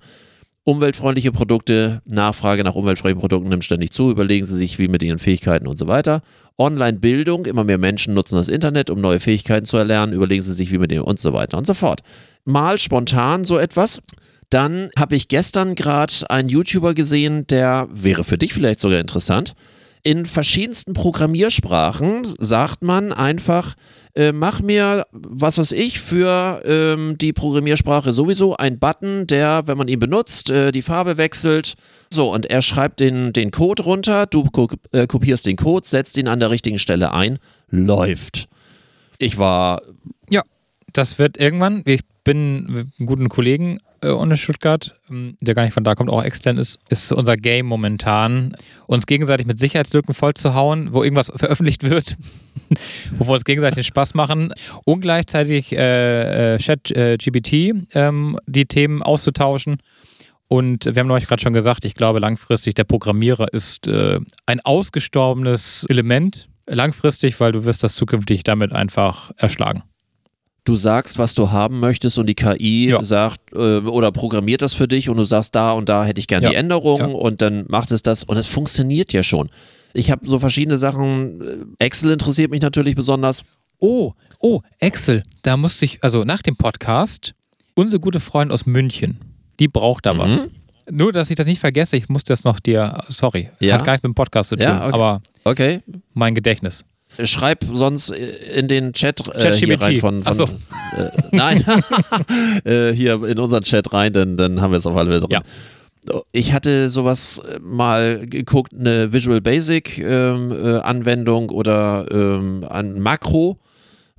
Umweltfreundliche Produkte, Nachfrage nach umweltfreundlichen Produkten nimmt ständig zu. Überlegen Sie sich, wie mit Ihren Fähigkeiten und so weiter. Online-Bildung, immer mehr Menschen nutzen das Internet, um neue Fähigkeiten zu erlernen. Überlegen Sie sich, wie mit Ihnen und so weiter und so fort. Mal spontan so etwas. Dann habe ich gestern gerade einen YouTuber gesehen, der wäre für dich vielleicht sogar interessant in verschiedensten Programmiersprachen sagt man einfach, äh, mach mir, was weiß ich, für ähm, die Programmiersprache sowieso ein Button, der, wenn man ihn benutzt, äh, die Farbe wechselt. So, und er schreibt den, den Code runter, du äh, kopierst den Code, setzt ihn an der richtigen Stelle ein, läuft. Ich war. Ja, das wird irgendwann, ich bin mit einem guten Kollegen äh, ohne Stuttgart, ähm, der gar nicht von da kommt, auch extern ist, ist unser Game momentan, uns gegenseitig mit Sicherheitslücken vollzuhauen, wo irgendwas veröffentlicht wird, wo wir uns gegenseitig den Spaß machen und gleichzeitig äh, äh, Chat äh, ähm, die Themen auszutauschen. Und wir haben euch gerade schon gesagt, ich glaube langfristig, der Programmierer ist äh, ein ausgestorbenes Element. Langfristig, weil du wirst das zukünftig damit einfach erschlagen du sagst, was du haben möchtest und die KI ja. sagt äh, oder programmiert das für dich und du sagst, da und da hätte ich gerne ja. die Änderung ja. und dann macht es das und es funktioniert ja schon. Ich habe so verschiedene Sachen. Äh, Excel interessiert mich natürlich besonders. Oh, oh, Excel. Da musste ich, also nach dem Podcast, unsere gute Freundin aus München, die braucht da mhm. was. Nur, dass ich das nicht vergesse, ich muss das noch dir, sorry, ja? hat gar nichts mit dem Podcast zu tun, ja, okay. aber okay. mein Gedächtnis. Schreib sonst in den Chat, äh, hier rein von, von so. äh, nein, äh, hier in unseren Chat rein, denn dann haben wir es auf alle Fälle drin. Ja. Ich hatte sowas äh, mal geguckt, eine Visual Basic ähm, äh, Anwendung oder ähm, ein Makro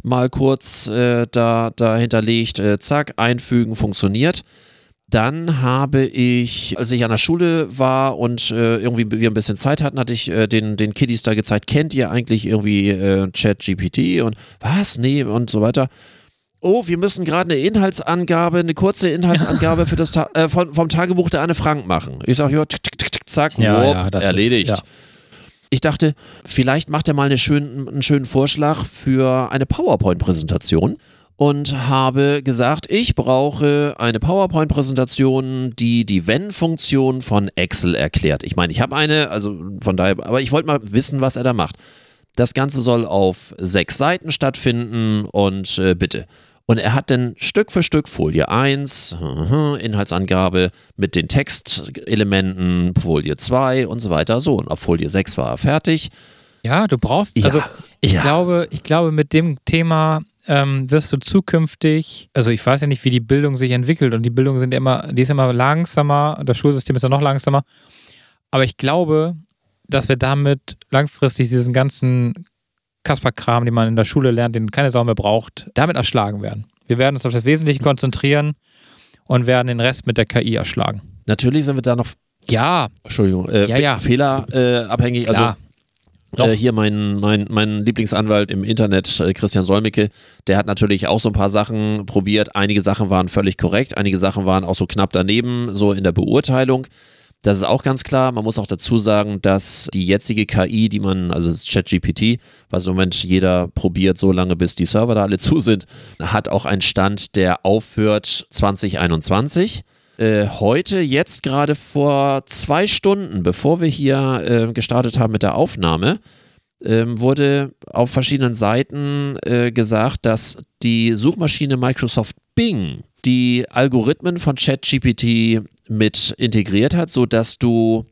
mal kurz äh, da, da hinterlegt, äh, zack, einfügen, funktioniert. Dann habe ich, als ich an der Schule war und äh, irgendwie wir ein bisschen Zeit hatten, hatte ich äh, den, den Kiddies da gezeigt, kennt ihr eigentlich irgendwie äh, ChatGPT und was? Nee und so weiter. Oh, wir müssen gerade eine Inhaltsangabe, eine kurze Inhaltsangabe für das Ta äh, von, vom Tagebuch der Anne Frank machen. Ich sage, ja, tick, tick, tick, zack, ja, whoop, ja, erledigt. Ist, ja. Ich dachte, vielleicht macht er mal eine schön, einen schönen Vorschlag für eine PowerPoint-Präsentation und habe gesagt, ich brauche eine PowerPoint-Präsentation, die die Wenn-Funktion von Excel erklärt. Ich meine, ich habe eine, also von daher, aber ich wollte mal wissen, was er da macht. Das Ganze soll auf sechs Seiten stattfinden und äh, bitte. Und er hat dann Stück für Stück Folie 1, Inhaltsangabe mit den Textelementen, Folie 2 und so weiter. So, und auf Folie 6 war er fertig. Ja, du brauchst, ja, also ich ja. glaube, ich glaube, mit dem Thema ähm, wirst du zukünftig, also ich weiß ja nicht, wie die Bildung sich entwickelt und die Bildung sind ja immer, die ist immer langsamer, das Schulsystem ist ja noch langsamer. Aber ich glaube, dass wir damit langfristig diesen ganzen Kasperkram, den man in der Schule lernt, den keine Sau mehr braucht, damit erschlagen werden. Wir werden uns auf das Wesentliche konzentrieren und werden den Rest mit der KI erschlagen. Natürlich sind wir da noch ja. Entschuldigung, äh, ja, ja. fehlerabhängig. Äh, also äh, hier mein, mein, mein Lieblingsanwalt im Internet, äh, Christian Solmecke, der hat natürlich auch so ein paar Sachen probiert. Einige Sachen waren völlig korrekt, einige Sachen waren auch so knapp daneben, so in der Beurteilung. Das ist auch ganz klar. Man muss auch dazu sagen, dass die jetzige KI, die man, also das ChatGPT, was im Moment jeder probiert, so lange bis die Server da alle zu sind, hat auch einen Stand, der aufhört 2021 äh, heute, jetzt gerade vor zwei Stunden, bevor wir hier äh, gestartet haben mit der Aufnahme, äh, wurde auf verschiedenen Seiten äh, gesagt, dass die Suchmaschine Microsoft Bing die Algorithmen von ChatGPT mit integriert hat, sodass du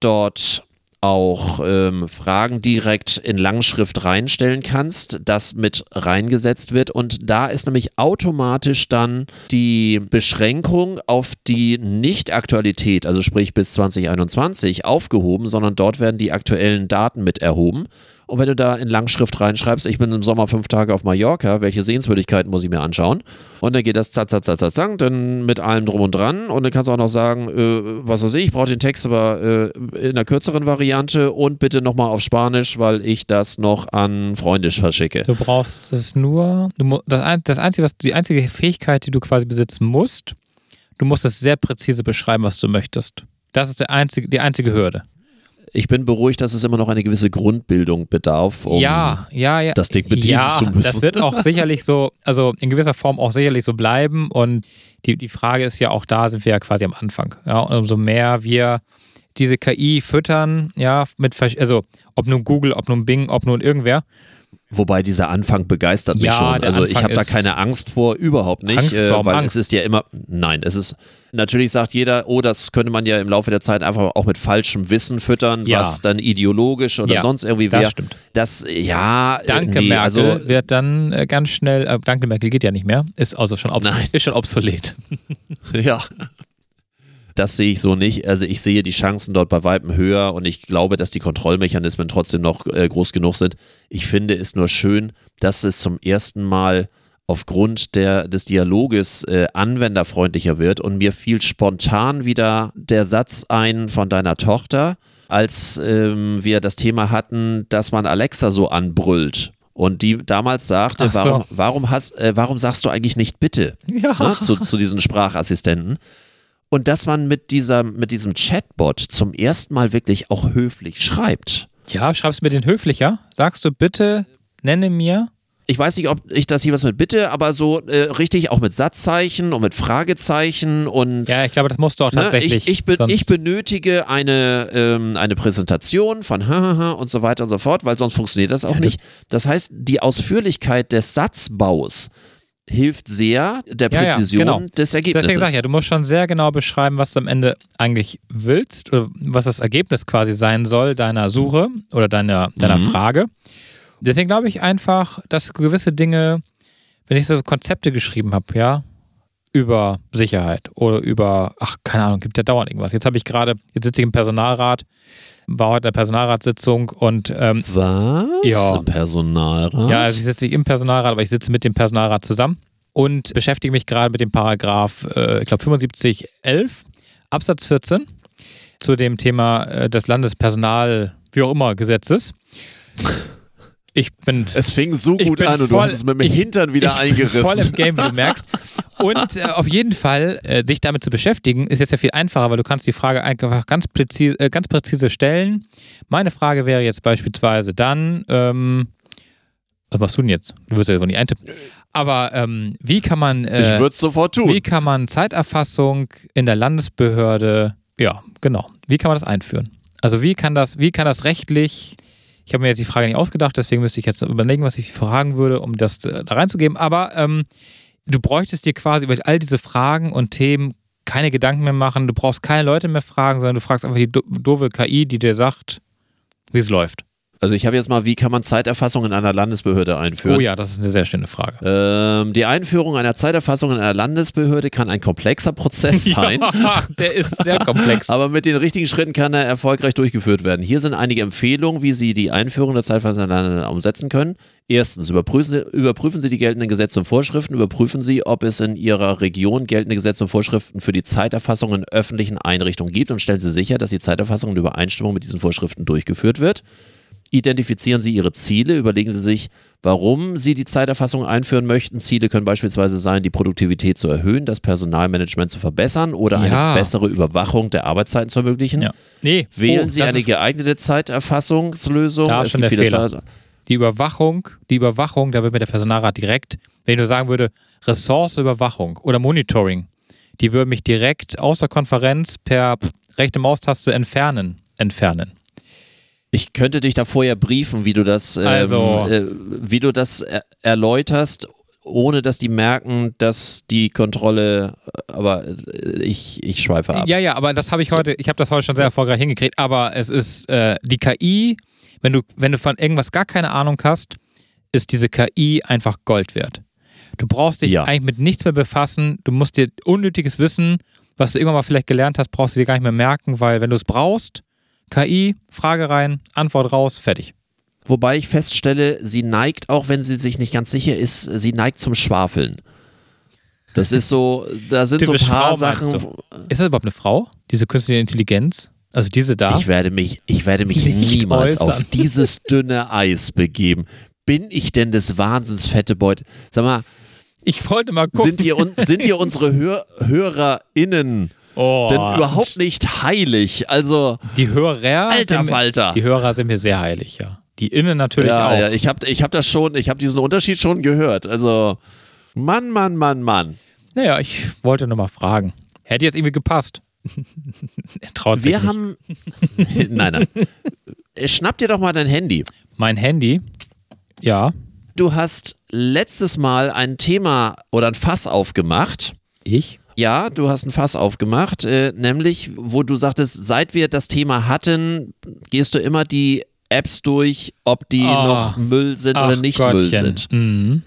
dort auch ähm, Fragen direkt in Langschrift reinstellen kannst, das mit reingesetzt wird. Und da ist nämlich automatisch dann die Beschränkung auf die Nicht-Aktualität, also sprich bis 2021, aufgehoben, sondern dort werden die aktuellen Daten mit erhoben und wenn du da in Langschrift reinschreibst, ich bin im Sommer fünf Tage auf Mallorca, welche Sehenswürdigkeiten muss ich mir anschauen? Und dann geht das zack, zack, zack, zack, zack, dann mit allem drum und dran. Und dann kannst du auch noch sagen, äh, was weiß ich, ich brauche den Text aber äh, in einer kürzeren Variante und bitte nochmal auf Spanisch, weil ich das noch an Freundisch verschicke. Du brauchst es nur, du, das, das einzige, was, die einzige Fähigkeit, die du quasi besitzen musst, du musst es sehr präzise beschreiben, was du möchtest. Das ist der einzige, die einzige Hürde ich bin beruhigt, dass es immer noch eine gewisse Grundbildung bedarf, um ja, ja, ja, das Ding bedienen ja, zu müssen. Das wird auch sicherlich so, also in gewisser Form auch sicherlich so bleiben. Und die, die Frage ist ja auch da, sind wir ja quasi am Anfang. Ja, und umso mehr wir diese KI füttern, ja, mit, also ob nun Google, ob nun Bing, ob nun irgendwer, Wobei dieser Anfang begeistert mich ja, schon. Also ich habe da keine Angst vor, überhaupt nicht, Angst, äh, weil Angst. es ist ja immer, nein, es ist, natürlich sagt jeder, oh, das könnte man ja im Laufe der Zeit einfach auch mit falschem Wissen füttern, ja. was dann ideologisch oder ja, sonst irgendwie wäre. Das stimmt. Das, ja, Danke nee, Merkel also, wird dann äh, ganz schnell, äh, Danke Merkel geht ja nicht mehr, ist also schon, ob, ist schon obsolet. ja. Das sehe ich so nicht. Also ich sehe die Chancen dort bei Weitem höher und ich glaube, dass die Kontrollmechanismen trotzdem noch äh, groß genug sind. Ich finde es nur schön, dass es zum ersten Mal aufgrund der, des Dialoges äh, anwenderfreundlicher wird und mir fiel spontan wieder der Satz ein von deiner Tochter, als ähm, wir das Thema hatten, dass man Alexa so anbrüllt. Und die damals sagte, so. warum, warum, hast, äh, warum sagst du eigentlich nicht bitte ja. ne, zu, zu diesen Sprachassistenten? Und dass man mit, dieser, mit diesem Chatbot zum ersten Mal wirklich auch höflich schreibt. Ja, schreibst du mir den höflicher? Sagst du bitte, nenne mir. Ich weiß nicht, ob ich das hier was mit Bitte, aber so äh, richtig auch mit Satzzeichen und mit Fragezeichen und. Ja, ich glaube, das musst du auch tatsächlich. Ne, ich, ich, be ich, benötige eine, ähm, eine Präsentation von und so weiter und so fort, weil sonst funktioniert das auch ja, nicht. Das heißt, die Ausführlichkeit des Satzbaus hilft sehr der Präzision ja, ja, genau. des Ergebnisses. Deswegen sag ich ja, du musst schon sehr genau beschreiben, was du am Ende eigentlich willst oder was das Ergebnis quasi sein soll deiner Suche oder deiner, deiner mhm. Frage. Deswegen glaube ich einfach, dass gewisse Dinge, wenn ich so Konzepte geschrieben habe, ja, über Sicherheit oder über, ach, keine Ahnung, gibt ja dauernd irgendwas. Jetzt habe ich gerade, jetzt sitze ich im Personalrat war heute eine Personalratssitzung und ähm, Was? Ja. Personalrat? Ja, also ich sitze nicht im Personalrat, aber ich sitze mit dem Personalrat zusammen und beschäftige mich gerade mit dem Paragraph, äh, ich glaube 7511 Absatz 14 zu dem Thema äh, des Landespersonal, wie auch immer, Gesetzes. Ich bin. Es fing so gut an und voll, du hast es mit dem Hintern wieder ich eingerissen. Voll im Game, wie du merkst. Und äh, auf jeden Fall, äh, sich damit zu beschäftigen, ist jetzt ja viel einfacher, weil du kannst die Frage einfach ganz präzise, äh, ganz präzise stellen. Meine Frage wäre jetzt beispielsweise dann, ähm, was machst du denn jetzt? Du wirst ja so nicht eintippen. Aber ähm, wie kann man. Äh, ich würde es sofort tun. Wie kann man Zeiterfassung in der Landesbehörde, ja, genau. Wie kann man das einführen? Also wie kann das, wie kann das rechtlich ich habe mir jetzt die Frage nicht ausgedacht, deswegen müsste ich jetzt überlegen, was ich fragen würde, um das äh, da reinzugeben. Aber ähm, du bräuchtest dir quasi über all diese Fragen und Themen keine Gedanken mehr machen. Du brauchst keine Leute mehr fragen, sondern du fragst einfach die doofe KI, die dir sagt, wie es läuft. Also ich habe jetzt mal, wie kann man Zeiterfassung in einer Landesbehörde einführen? Oh ja, das ist eine sehr schöne Frage. Ähm, die Einführung einer Zeiterfassung in einer Landesbehörde kann ein komplexer Prozess sein. Ja, der ist sehr komplex. Aber mit den richtigen Schritten kann er erfolgreich durchgeführt werden. Hier sind einige Empfehlungen, wie Sie die Einführung der Zeiterfassung in einer Landesbehörde umsetzen können. Erstens, überprüfen Sie, überprüfen Sie die geltenden Gesetze und Vorschriften. Überprüfen Sie, ob es in Ihrer Region geltende Gesetze und Vorschriften für die Zeiterfassung in öffentlichen Einrichtungen gibt und stellen Sie sicher, dass die Zeiterfassung in Übereinstimmung mit diesen Vorschriften durchgeführt wird. Identifizieren Sie Ihre Ziele, überlegen Sie sich, warum Sie die Zeiterfassung einführen möchten. Ziele können beispielsweise sein, die Produktivität zu erhöhen, das Personalmanagement zu verbessern oder Ja. eine bessere Überwachung der Arbeitszeiten zu ermöglichen. Ja. Nee, Wählen oh, Sie eine geeignete Zeiterfassungslösung. Da ist schon der Fehler. Sa- die Überwachung, die Überwachung, da wird mir der Personalrat direkt, wenn ich nur sagen würde, Ressourceüberwachung oder Monitoring, die würde mich direkt aus der Konferenz per rechte Maustaste entfernen, entfernen. Ich könnte dich da vorher briefen, wie du das, ähm, Also- äh, wie du das er erläuterst, ohne dass die merken, dass die Kontrolle, aber äh, ich, ich schweife ab. Ja, ja, aber das habe ich heute, ich habe das heute schon sehr erfolgreich hingekriegt, aber es ist äh, die KI, wenn du, wenn du von irgendwas gar keine Ahnung hast, ist diese KI einfach Gold wert. Du brauchst dich Ja. eigentlich mit nichts mehr befassen, du musst dir unnötiges Wissen, was du irgendwann mal vielleicht gelernt hast, brauchst du dir gar nicht mehr merken, weil wenn du es brauchst, KI, Frage rein, Antwort raus, fertig. Wobei ich feststelle, sie neigt, auch wenn sie sich nicht ganz sicher ist, sie neigt zum Schwafeln. Das ist so, da sind so ein Typisch paar Frau, Sachen. Ist das überhaupt eine Frau? Diese künstliche Intelligenz? Also diese da? Ich werde mich, ich werde mich niemals äußern. auf dieses dünne Eis begeben. Bin ich denn des Wahnsinns fette Beute? Sag mal, Ich wollte mal gucken. sind hier, sind hier unsere Hör, HörerInnen oh, denn überhaupt nicht heilig? Also, Die Hörer alter Falter. Die Hörer sind mir sehr heilig, ja. Die Innen natürlich Ja, auch. ja, ich habe ich hab das schon, ich habe diesen Unterschied schon gehört. Also, Mann, Mann, Mann, Mann. Naja, ich wollte nur mal fragen. Hätte jetzt irgendwie gepasst. er traut sich Wir nicht. haben. nein, nein. Äh, Schnapp dir doch mal dein Handy. Mein Handy, ja, Du hast letztes Mal ein Thema oder ein Fass aufgemacht. ich. Ja, du hast ein Fass aufgemacht, äh, nämlich, wo du sagtest, seit wir das Thema hatten, gehst du immer die Apps durch, ob die Ah. noch Müll sind oder nicht Müll Gottchen. sind. Mhm.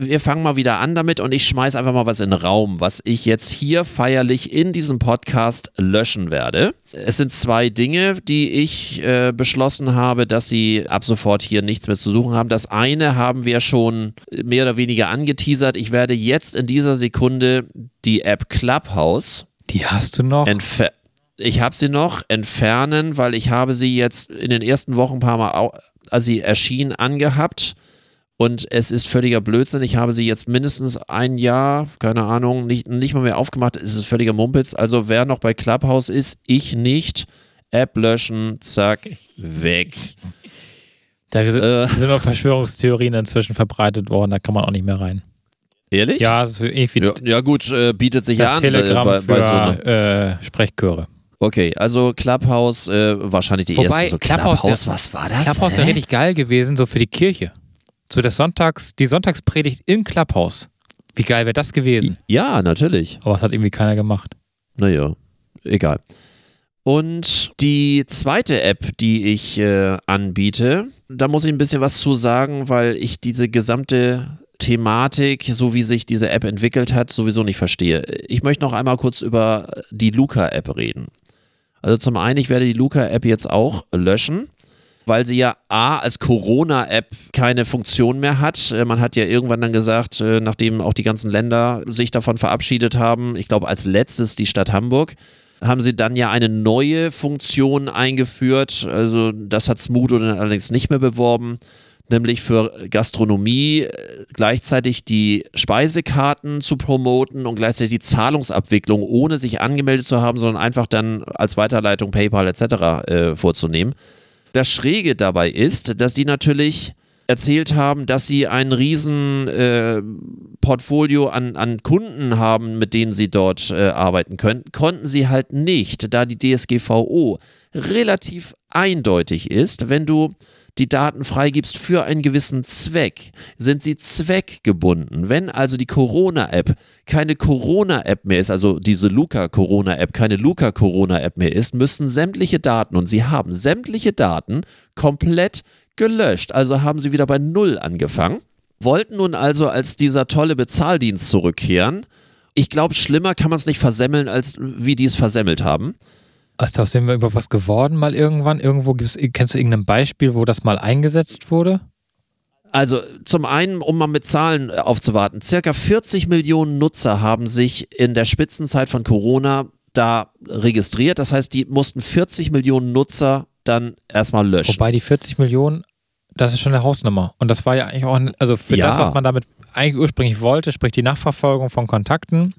Wir fangen mal wieder an damit und ich schmeiß einfach mal was in den Raum, was ich jetzt hier feierlich in diesem Podcast löschen werde. Es sind zwei Dinge, die ich äh, beschlossen habe, dass sie ab sofort hier nichts mehr zu suchen haben. Das eine haben wir schon mehr oder weniger angeteasert. Ich werde jetzt in dieser Sekunde die App Clubhouse Die hast du noch? entfernen. Ich habe sie noch entfernen, weil ich habe sie jetzt in den ersten Wochen ein paar Mal, als sie erschien, angehabt. Und es ist völliger Blödsinn. Ich habe sie jetzt mindestens ein Jahr, keine Ahnung, nicht, nicht mal mehr aufgemacht. Es ist völliger Mumpitz. Also wer noch bei Clubhouse ist, ich nicht. App löschen, zack, weg. da sind, Äh. sind noch Verschwörungstheorien inzwischen verbreitet worden, da kann man auch nicht mehr rein. Ehrlich? Ja, das ist irgendwie Ja, ja gut, äh, bietet sich ja das an. Telegramm bei, bei, für so äh, Sprechchöre. Okay, also Clubhouse, äh, wahrscheinlich die Wobei, ersten. So Clubhouse wär- was war das? Clubhouse wäre richtig geil gewesen, so für die Kirche. So das Sonntags, die Sonntagspredigt im Clubhouse. Wie geil wäre das gewesen? Ja, natürlich. Aber das hat irgendwie keiner gemacht. Naja, egal. Und die zweite App, die ich äh, anbiete, da muss ich ein bisschen was zu sagen, weil ich diese gesamte Thematik, so wie sich diese App entwickelt hat, sowieso nicht verstehe. Ich möchte noch einmal kurz über die Luca-App reden. Also zum einen, ich werde die Luca-App jetzt auch löschen, weil sie ja A als Corona-App keine Funktion mehr hat. Äh, Man hat ja irgendwann dann gesagt, äh, nachdem auch die ganzen Länder sich davon verabschiedet haben, ich glaube als letztes die Stadt Hamburg, haben sie dann ja eine neue Funktion eingeführt. Also das hat Smudo dann allerdings nicht mehr beworben, nämlich für Gastronomie äh, gleichzeitig die Speisekarten zu promoten und gleichzeitig die Zahlungsabwicklung, ohne sich angemeldet zu haben, sondern einfach dann als Weiterleitung PayPal etc. Äh, vorzunehmen. Das Schräge dabei ist, dass die natürlich erzählt haben, dass sie ein riesen äh, Portfolio an, an Kunden haben, mit denen sie dort äh, arbeiten können, konnten sie halt nicht, da die DSGVO relativ eindeutig ist, wenn du die Daten freigibst für einen gewissen Zweck, sind sie zweckgebunden. Wenn also die Corona-App keine Corona-App mehr ist, also diese Luca-Corona-App keine Luca-Corona-App mehr ist, müssen sämtliche Daten, und sie haben sämtliche Daten komplett gelöscht. Also haben sie wieder bei Null angefangen, wollten nun also als dieser tolle Bezahldienst zurückkehren. Ich glaube, schlimmer kann man es nicht versemmeln, als wie die es versemmelt haben. Ist da aus dem über was geworden mal irgendwann? Irgendwo gibt's, kennst du irgendein Beispiel, wo das mal eingesetzt wurde? Also zum einen, um mal mit Zahlen äh, aufzuwarten, circa 40 Millionen Nutzer haben sich in der Spitzenzeit von Corona da registriert. Das heißt, die mussten 40 Millionen Nutzer dann erstmal löschen. Wobei die 40 Millionen, das ist schon eine Hausnummer. Und das war ja eigentlich auch, also für ja. das, was man damit eigentlich ursprünglich wollte, sprich die Nachverfolgung von Kontakten,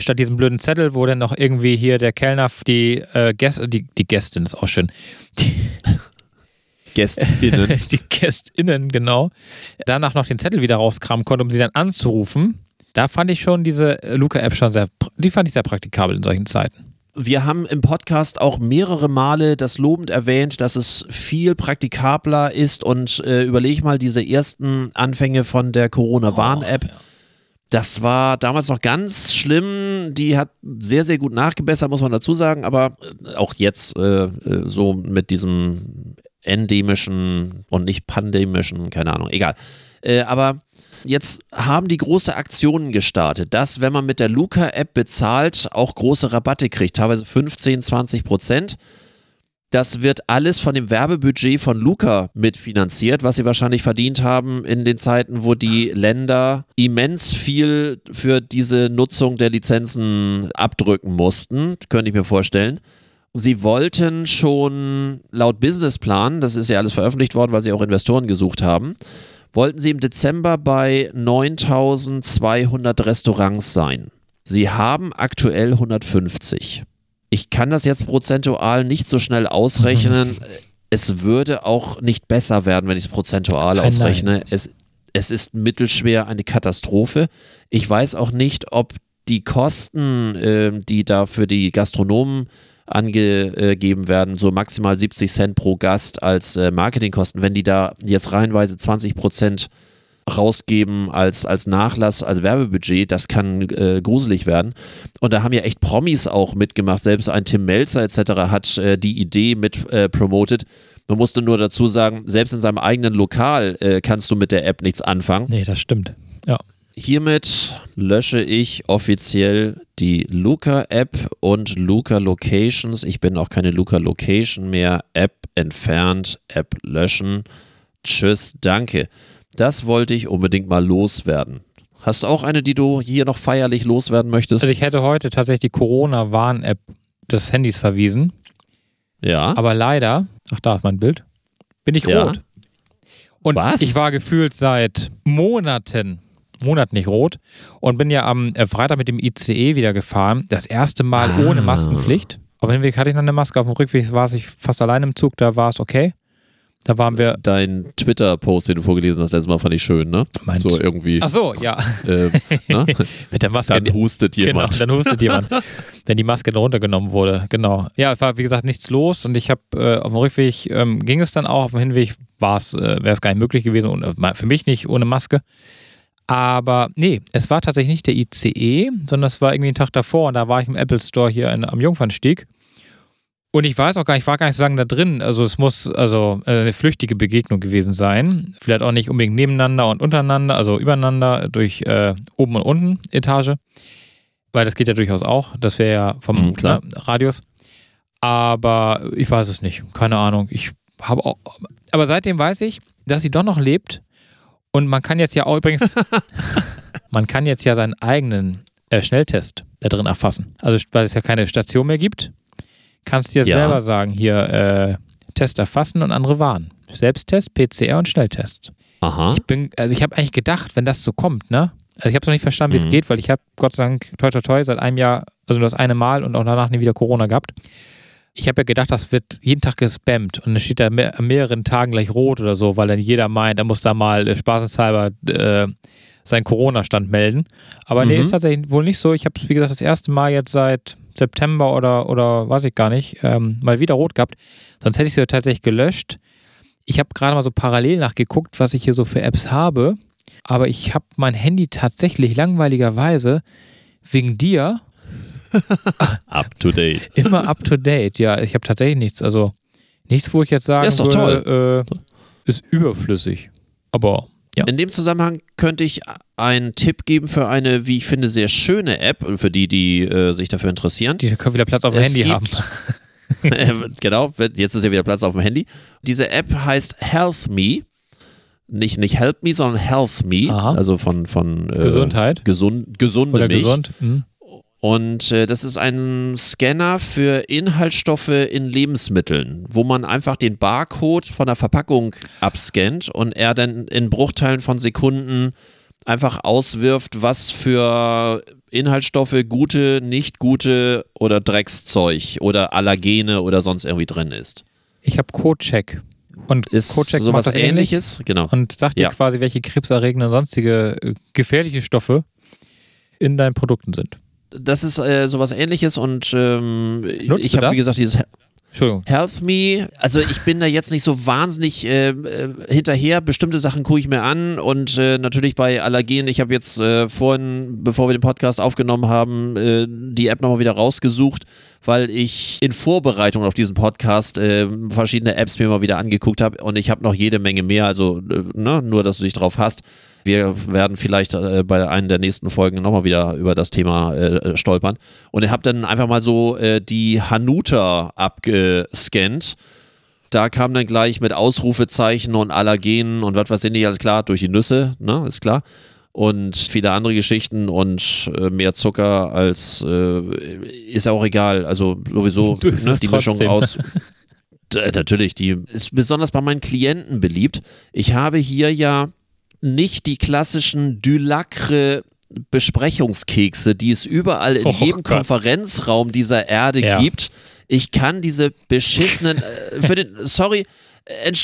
statt diesem blöden Zettel, wo dann noch irgendwie hier der Kellner die, äh, Gäste, die, die Gästin ist auch schön. Die, Gästinnen. die Gästinnen, genau. Danach noch den Zettel wieder rauskramen konnte, um sie dann anzurufen. Da fand ich schon diese Luca-App schon sehr, die fand ich sehr praktikabel in solchen Zeiten. Wir haben im Podcast auch mehrere Male das lobend erwähnt, dass es viel praktikabler ist und äh, überleg mal diese ersten Anfänge von der Corona-Warn-App. Oh, ja. Das war damals noch ganz schlimm. Die hat sehr, sehr gut nachgebessert, muss man dazu sagen. Aber äh, auch jetzt äh, äh, so mit diesem endemischen und nicht pandemischen, keine Ahnung, egal. Äh, aber jetzt haben die große Aktionen gestartet, dass, wenn man mit der Luca-App bezahlt, auch große Rabatte kriegt, teilweise 15, 20 Prozent. Das wird alles von dem Werbebudget von Luca mitfinanziert, was sie wahrscheinlich verdient haben in den Zeiten, wo die Länder immens viel für diese Nutzung der Lizenzen abdrücken mussten, könnte ich mir vorstellen. Sie wollten schon laut Businessplan, das ist ja alles veröffentlicht worden, weil sie auch Investoren gesucht haben, wollten sie im Dezember bei 9200 Restaurants sein. Sie haben aktuell 150. Ich kann das jetzt prozentual nicht so schnell ausrechnen. Es würde auch nicht besser werden, wenn ich es prozentual nein, ausrechne. Nein. Es, es ist mittelschwer eine Katastrophe. Ich weiß auch nicht, ob die Kosten, äh, die da für die Gastronomen angegeben werden, so maximal 70 Cent pro Gast als äh, Marketingkosten. Wenn die da jetzt reihenweise 20 Prozent rausgeben als, als Nachlass, als Werbebudget, das kann äh, gruselig werden. Und da haben ja echt Promis auch mitgemacht. Selbst ein Tim Melzer etc. hat äh, die Idee mit äh, promoted. Man musste nur dazu sagen, selbst in seinem eigenen Lokal äh, kannst du mit der App nichts anfangen. Nee, das stimmt. Ja. Hiermit lösche ich offiziell die Luca-App und Luca Locations. Ich bin auch keine Luca Location mehr. App entfernt, App löschen. Tschüss, danke. Das wollte ich unbedingt mal loswerden. Hast du auch eine, die du hier noch feierlich loswerden möchtest? Also ich hätte heute tatsächlich die Corona-Warn-App des Handys verwiesen. Ja. Aber leider, ach da ist mein Bild, bin ich ja. rot. Und Was? ich war gefühlt seit Monaten Monat nicht rot und bin ja am äh, Freitag mit dem ICE wieder gefahren. Das erste Mal ah. ohne Maskenpflicht. Auf dem Weg hatte ich noch eine Maske, auf dem Rückweg war ich fast allein im Zug, da war es okay. Da waren wir. Dein Twitter-Post, den du vorgelesen hast, letztes Mal fand ich schön, ne? Meint. So irgendwie. Ach so, ja. Äh, ne? Mit der Maske. Dann hustet jemand. Genau, dann hustet jemand. wenn die Maske runtergenommen wurde, genau. Ja, es war wie gesagt nichts los und ich habe äh, auf dem Rückweg ähm, ging es dann auch, auf dem Hinweg war es, äh, wäre es gar nicht möglich gewesen, und, äh, für mich nicht ohne Maske. Aber nee, es war tatsächlich nicht der ICE, sondern es war irgendwie ein Tag davor und da war ich im Apple Store hier in, am Jungfernstieg. Und ich weiß auch gar nicht, ich war gar nicht so lange da drin. Also es muss also äh, eine flüchtige Begegnung gewesen sein. Vielleicht auch nicht unbedingt nebeneinander und untereinander, also übereinander durch äh, oben und unten Etage. Weil das geht ja durchaus auch. Das wäre ja vom mhm, ne, Radius. Aber ich weiß es nicht. Keine Ahnung. Ich habe auch. Aber seitdem weiß ich, dass sie doch noch lebt und man kann jetzt ja auch übrigens, man kann jetzt ja seinen eigenen äh, Schnelltest da drin erfassen. Also weil es ja keine Station mehr gibt, kannst jetzt ja. selber sagen, hier äh, Test erfassen und andere warnen. Selbsttest, PCR und Schnelltest. Aha. Ich bin, also ich habe eigentlich gedacht, wenn das so kommt, ne? Also ich habe es noch nicht verstanden, wie mhm. es geht, weil ich habe Gott sei Dank toi toi toi seit einem Jahr, also nur das eine Mal und auch danach nie wieder Corona gehabt ich habe ja gedacht, das wird jeden Tag gespammt und dann steht da mehr, an mehreren Tagen gleich rot oder so, weil dann jeder meint, er muss da mal äh, spaßeshalber äh, seinen Corona-Stand melden. Aber mhm. nee, ist tatsächlich wohl nicht so. Ich habe es, wie gesagt, das erste Mal jetzt seit September oder, oder weiß ich gar nicht, ähm, mal wieder rot gehabt. Sonst hätte ich sie tatsächlich gelöscht. Ich habe gerade mal so parallel nachgeguckt, was ich hier so für Apps habe. Aber ich habe mein Handy tatsächlich langweiligerweise wegen dir up to date. Immer up to date, ja. Ich habe tatsächlich nichts. Also nichts, wo ich jetzt sagen ja, ist würde. Äh, ist überflüssig. Aber ja. In dem Zusammenhang könnte ich einen Tipp geben für eine, wie ich finde, sehr schöne App, für die, die äh, sich dafür interessieren. Die können wieder Platz auf dem es Handy haben. genau, jetzt ist ja wieder Platz auf dem Handy. Diese App heißt Health Me. Nicht, nicht Help Me, sondern Health Me. Aha. Also von, von äh, Gesundheit. Gesund, gesunde Oder mich. gesund. Mhm. Und äh, das ist ein Scanner für Inhaltsstoffe in Lebensmitteln, wo man einfach den Barcode von der Verpackung abscannt und er dann in Bruchteilen von Sekunden einfach auswirft, was für Inhaltsstoffe gute, nicht gute oder Dreckszeug oder Allergene oder sonst irgendwie drin ist. Ich habe Codecheck. Und ist Codecheck sowas macht ähnliches, ähnlich genau. Und sagt dir ja. quasi, welche krebserregende und sonstige äh, gefährliche Stoffe in deinen Produkten sind. Das ist äh, sowas ähnliches und ähm, ich habe, wie gesagt, dieses Entschuldigung. Health Me, also ich bin da jetzt nicht so wahnsinnig äh, äh hinterher. Bestimmte Sachen gucke ich mir an und äh, natürlich bei Allergen. Ich habe jetzt äh, vorhin, bevor wir den Podcast aufgenommen haben, äh, die App nochmal wieder rausgesucht, weil ich in Vorbereitung auf diesen Podcast äh, verschiedene Apps mir mal wieder angeguckt habe und ich habe noch jede Menge mehr. Also ne, nur, dass du dich drauf hast. Wir werden vielleicht äh, bei einer der nächsten Folgen nochmal wieder über das Thema äh, stolpern. Und ich habe dann einfach mal so äh, die Hanuta abgescannt. Da kam dann gleich mit Ausrufezeichen und Allergenen und was weiß ich nicht, alles klar, durch die Nüsse, ne, ist klar. Und viele andere Geschichten und äh, mehr Zucker als äh, ist auch egal. Also sowieso ne, die Mischung aus. natürlich, die ist besonders bei meinen Klienten beliebt. Ich habe hier ja nicht die klassischen Dulacre Besprechungskekse, die es überall in oh, jedem Gott. Konferenzraum dieser Erde ja. gibt. Ich kann diese beschissenen, äh, für den, sorry,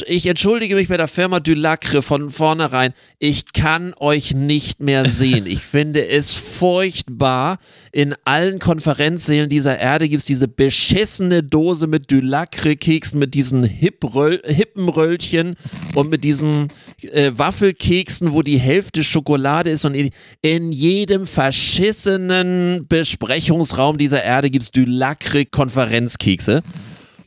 ich entschuldige mich bei der Firma Dulacre von vornherein. Ich kann euch nicht mehr sehen. Ich finde es furchtbar. In allen Konferenzsälen dieser Erde gibt es diese beschissene Dose mit Dulacre-Keksen, mit diesen Hippenröllchen und mit diesen äh, Waffelkeksen, wo die Hälfte Schokolade ist. Und in, in jedem verschissenen Besprechungsraum dieser Erde gibt es Dulacre-Konferenzkekse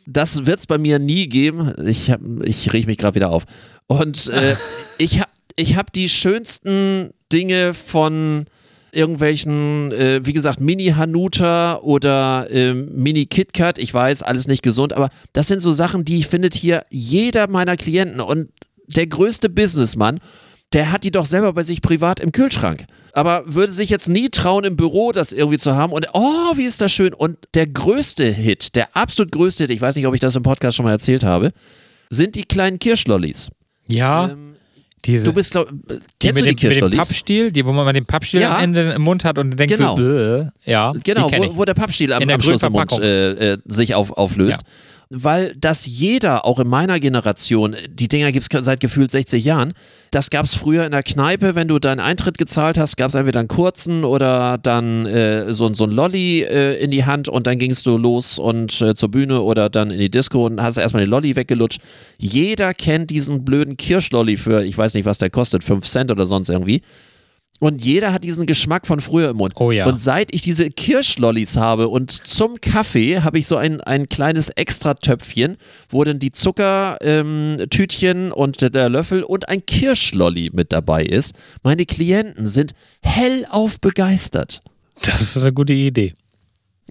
das wird es bei mir nie geben. Ich, ich rieche mich gerade wieder auf. Und äh, ich habe ich hab die schönsten Dinge von irgendwelchen, äh, wie gesagt, Mini-Hanuta oder äh, Mini-KitKat. Ich weiß, alles nicht gesund, aber das sind so Sachen, die findet hier jeder meiner Klienten und der größte Businessmann der hat die doch selber bei sich privat im Kühlschrank. Aber würde sich jetzt nie trauen, im Büro das irgendwie zu haben. Und oh, wie ist das schön. Und der größte Hit, der absolut größte Hit, ich weiß nicht, ob ich das im Podcast schon mal erzählt habe, sind die kleinen Kirschlollis. Ja. Ähm, diese, du bist, glaub, die du die Kirschlollis? Mit dem Pappstiel, die, wo man mal den Pappstiel ja. am Ende im Mund hat und denkt genau. so, äh, ja. Genau, wo, wo, der Pappstiel am, am Schluss im Mund äh, äh, sich auf, auflöst. Ja weil das jeder, auch in meiner Generation, die Dinger gibt es seit gefühlt 60 Jahren, das gab es früher in der Kneipe, wenn du deinen Eintritt gezahlt hast, gab es entweder einen kurzen oder dann äh, so, so ein Lolli äh, in die Hand und dann gingst du los und äh, zur Bühne oder dann in die Disco und hast erstmal den Lolli weggelutscht. Jeder kennt diesen blöden Kirschlolli für, ich weiß nicht, was der kostet, 5 Cent oder sonst irgendwie. Und jeder hat diesen Geschmack von früher im Mund. Oh ja. Und seit ich diese Kirschlollis habe und zum Kaffee habe ich so ein, ein kleines Extratöpfchen, wo dann die Zuckertütchen ähm, und der Löffel und ein Kirschlolli mit dabei ist. Meine Klienten sind hellauf begeistert. Das ist eine gute Idee.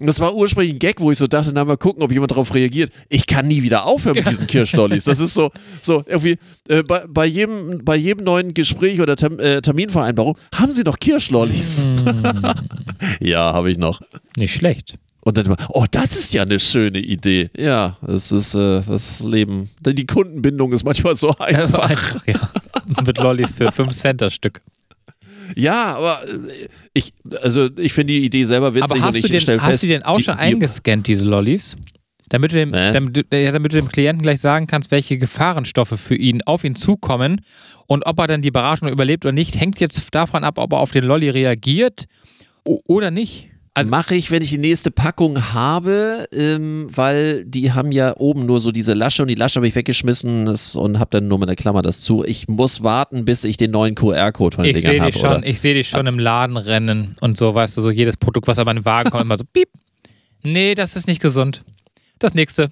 Das war ursprünglich ein Gag, wo ich so dachte, na mal gucken, ob jemand darauf reagiert. Ich kann nie wieder aufhören mit diesen Kirschlollis. Das ist so, so irgendwie äh, bei, bei, jedem, bei jedem neuen Gespräch oder Term, äh, Terminvereinbarung haben Sie noch Kirschlollis? Mm. ja, habe ich noch. Nicht schlecht. Und dann immer, oh, das ist ja eine schöne Idee. Ja, das ist äh, das Leben. Die Kundenbindung ist manchmal so einfach. Einfach ja. mit Lollis für 5 Cent das Stück. Ja, aber äh, ich, also ich finde die Idee selber witzig aber hast und ich den, stelle fest. Hast du den auch die, schon eingescannt, diese Lollis? Damit du, dem, damit, damit du dem Klienten gleich sagen kannst, welche Gefahrenstoffe für ihn auf ihn zukommen und ob er dann die Beratung überlebt oder nicht, hängt jetzt davon ab, ob er auf den Lolli reagiert oder nicht. Also mache ich, wenn ich die nächste Packung habe, ähm, weil die haben ja oben nur so diese Lasche und die Lasche habe ich weggeschmissen das, und habe dann nur mit der Klammer das zu. Ich muss warten, bis ich den neuen QR-Code von den ich Dingern habe. Schon, ich sehe dich schon im Laden rennen und so, weißt du, so jedes Produkt, was aber in den Wagen kommt, immer so piep. Nee, das ist nicht gesund. Das nächste.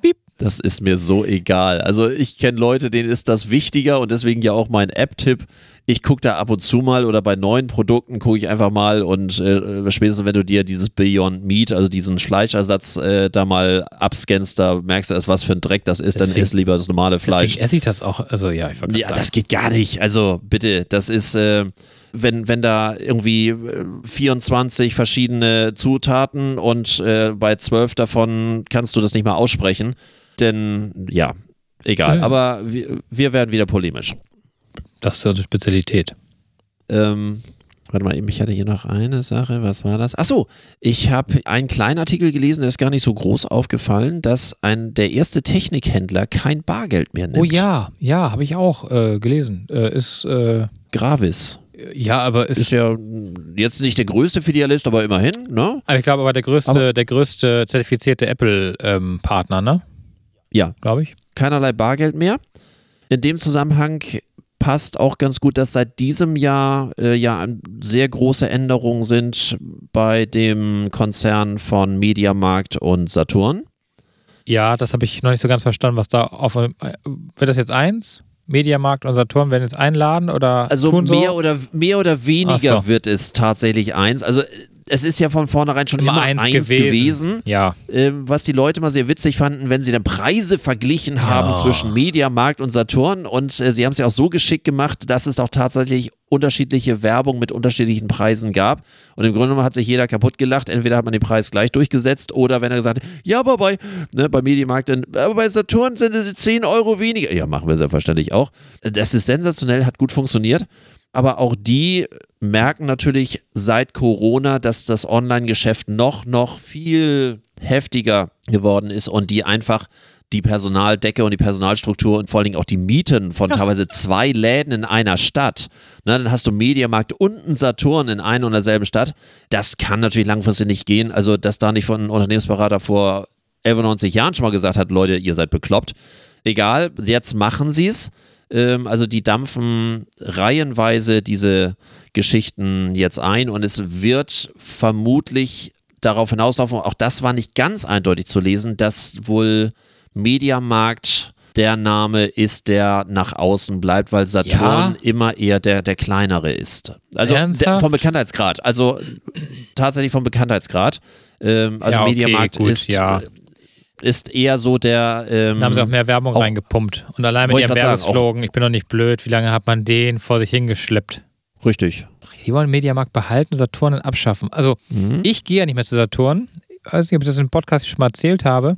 Piep. Das ist mir so egal. Also ich kenne Leute, denen ist das wichtiger und deswegen ja auch mein App-Tipp ich gucke da ab und zu mal oder bei neuen Produkten gucke ich einfach mal und äh, spätestens wenn du dir dieses Beyond Meat, also diesen Fleischersatz äh, da mal abscannst, da merkst du erst, was für ein Dreck das ist, deswegen, dann isst lieber das normale Fleisch. Deswegen esse ich das auch, also ja, ich Ja, sagen. das geht gar nicht. Also bitte, das ist, äh, wenn, wenn da irgendwie 24 verschiedene Zutaten und äh, bei 12 davon kannst du das nicht mal aussprechen. Denn ja, egal. Ja. Aber wir, wir werden wieder polemisch. Das ist unsere Spezialität. Ähm, Warte mal, ich hatte hier noch eine Sache. Was war das? Achso, ich habe einen kleinen Artikel gelesen, der ist gar nicht so groß aufgefallen, dass ein, der erste Technikhändler kein Bargeld mehr nimmt. Oh ja, ja, habe ich auch äh, gelesen. Äh, ist äh, Gravis. Ja, aber ist, ist ja jetzt nicht der größte Filialist, aber immerhin, ne? Aber ich glaube, aber der größte, aber der größte zertifizierte Apple-Partner, ähm, ne? Ja, glaube ich. Keinerlei Bargeld mehr. In dem Zusammenhang passt auch ganz gut, dass seit diesem Jahr äh, ja sehr große Änderungen sind bei dem Konzern von Mediamarkt und Saturn. Ja, das habe ich noch nicht so ganz verstanden, was da auf. Äh, wird das jetzt eins? Mediamarkt und Saturn werden jetzt einladen oder also mehr so? oder mehr oder weniger so. wird es tatsächlich eins. Also es ist ja von vornherein schon immer, immer eins, eins, gewesen, gewesen ja. äh, was die Leute mal sehr witzig fanden, wenn sie dann Preise verglichen haben ja. zwischen Mediamarkt und Saturn und äh, sie haben es ja auch so geschickt gemacht, dass es auch tatsächlich unterschiedliche Werbung mit unterschiedlichen Preisen gab und im Grunde genommen hat sich jeder kaputt gelacht, entweder hat man den Preis gleich durchgesetzt oder wenn er gesagt hat, ja, aber bei, ne, bei Mediamarkt, aber bei Saturn sind es 10 Euro weniger. Ja, machen wir selbstverständlich auch. Das ist sensationell, hat gut funktioniert aber auch die merken natürlich seit Corona, dass das Online-Geschäft noch, noch viel heftiger geworden ist und die einfach die Personaldecke und die Personalstruktur und vor allen Dingen auch die Mieten von teilweise zwei Läden in einer Stadt. Ne, dann hast du Mediamarkt und einen Saturn in einer und derselben Stadt. Das kann natürlich langfristig nicht gehen. Also, dass da nicht von einem Unternehmensberater vor 91 Jahren schon mal gesagt hat, Leute, ihr seid bekloppt. Egal, jetzt machen sie es. Ähm, also die dampfen reihenweise diese Geschichten jetzt ein und es wird vermutlich darauf hinauslaufen, auch das war nicht ganz eindeutig zu lesen, dass wohl Mediamarkt der Name ist, der nach außen bleibt, weil Saturn ja. immer eher der, der kleinere ist. Also der, vom Bekanntheitsgrad. Also tatsächlich vom Bekanntheitsgrad. Ähm, also ja, okay, Mediamarkt gut, ist ja ist eher so der. Ähm, da haben sie auch mehr Werbung auch, reingepumpt. Und allein mit ihrem Werbeslogan, ich bin noch nicht blöd, wie lange hat man den vor sich hingeschleppt? Richtig. Die wollen Mediamarkt behalten, Saturn abschaffen. Also, mhm. ich gehe ja nicht mehr zu Saturn. Ich weiß nicht, ob ich das im Podcast schon mal erzählt habe.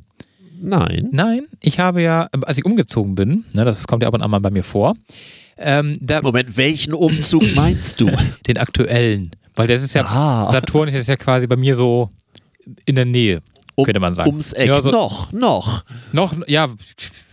Nein. Nein, ich habe ja, als ich umgezogen bin, ne, das kommt ja ab und an mal bei mir vor. Ähm, da, Moment, welchen Umzug meinst du? Den aktuellen. Weil das ist ja, ah. Saturn ist jetzt ja quasi bei mir so in der Nähe um, könnte man sagen. Ums Eck. Ja, so, noch, noch. Noch, ja,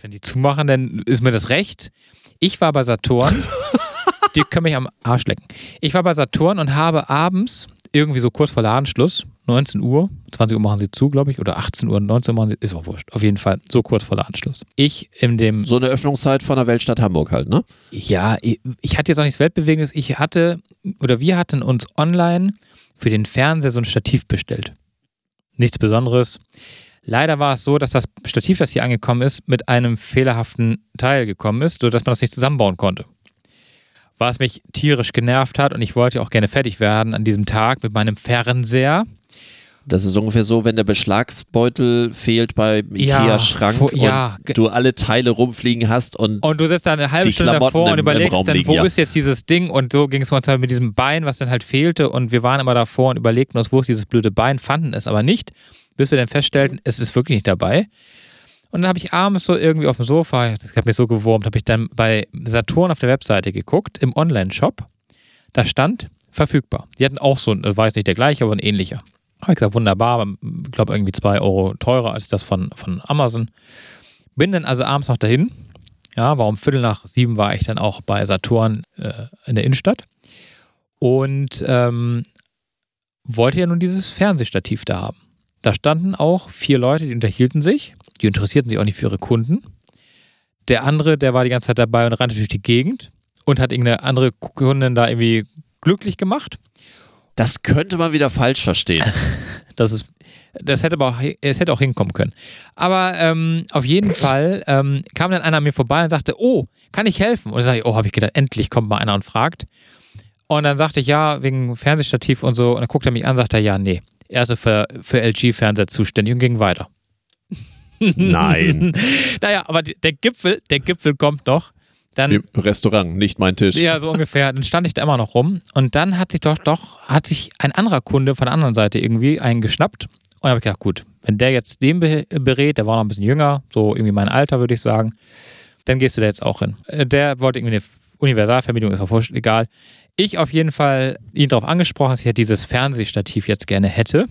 wenn die zumachen, dann ist mir das recht. Ich war bei Saturn. die können mich am Arsch lecken. Ich war bei Saturn und habe abends, irgendwie so kurz vor Ladenschluss, 19 Uhr, 20 Uhr machen sie zu, glaube ich, oder 18 Uhr, 19 Uhr machen sie, ist auch wurscht. Auf jeden Fall, so kurz vor Ladenschluss. Ich in dem. So eine Öffnungszeit von der Weltstadt Hamburg halt, ne? Ja, ich, ich hatte jetzt auch nichts Weltbewegendes. Ich hatte, oder wir hatten uns online für den Fernseher so ein Stativ bestellt nichts Besonderes. Leider war es so, dass das Stativ, das hier angekommen ist, mit einem fehlerhaften Teil gekommen ist, sodass man das nicht zusammenbauen konnte. Was mich tierisch genervt hat und ich wollte auch gerne fertig werden an diesem Tag mit meinem Fernseher. Das ist ungefähr so, wenn der Beschlagsbeutel fehlt beim Ikea-Schrank und ja, du alle Teile rumfliegen hast und Und du sitzt da eine halbe Stunde Klamotten davor und überlegst dann, liegen, wo ja. ist jetzt dieses Ding und so ging es uns halt mit diesem Bein, was dann halt fehlte und wir waren immer davor und überlegten uns, wo ist dieses blöde Bein, fanden es aber nicht, bis wir dann feststellten, es ist wirklich nicht dabei. Und dann habe ich abends so irgendwie auf dem Sofa, das hat mich so gewurmt, habe ich dann bei Saturn auf der Webseite geguckt, im Online-Shop. Da stand verfügbar. Die hatten auch so, war jetzt nicht der gleiche, aber ein ähnlicher. Habe ich gesagt, wunderbar, ich glaube irgendwie zwei Euro teurer als das von, von Amazon. Bin dann also abends noch dahin. Ja, war um Viertel nach sieben war ich dann auch bei Saturn äh, in der Innenstadt und ähm, wollte ja nun dieses Fernsehstativ da haben. Da standen auch vier Leute, die unterhielten sich, die interessierten sich auch nicht für ihre Kunden. Der andere, der war die ganze Zeit dabei und rannte durch die Gegend und hat irgendeine andere Kundin da irgendwie glücklich gemacht. Das könnte man wieder falsch verstehen. das ist, das hätte aber auch, es hätte auch hinkommen können. Aber ähm, auf jeden Fall ähm, kam dann einer an mir vorbei und sagte, oh, kann ich helfen? Und dann sage ich, oh, habe ich gedacht, endlich kommt mal einer und fragt. Und dann sagte ich, ja, wegen Fernsehstativ und so. Und dann guckt er mich an und sagt er, ja, nee, er ist für, für LG-Fernseher zuständig und ging weiter. Nein. naja, aber der Gipfel, der Gipfel kommt noch. Dann, Im Restaurant, nicht mein Tisch. Ja, so ungefähr. Dann stand ich da immer noch rum und dann hat sich doch, doch, hat sich ein anderer Kunde von der anderen Seite irgendwie einen geschnappt und dann habe ich gedacht, gut, wenn der jetzt den berät, der war noch ein bisschen jünger, so irgendwie mein Alter, würde ich sagen, dann gehst du da jetzt auch hin. Äh, der wollte irgendwie eine Universalvermietung, ist auch egal. Ich auf jeden Fall ihn darauf angesprochen, dass ich ja dieses Fernsehstativ jetzt gerne hätte.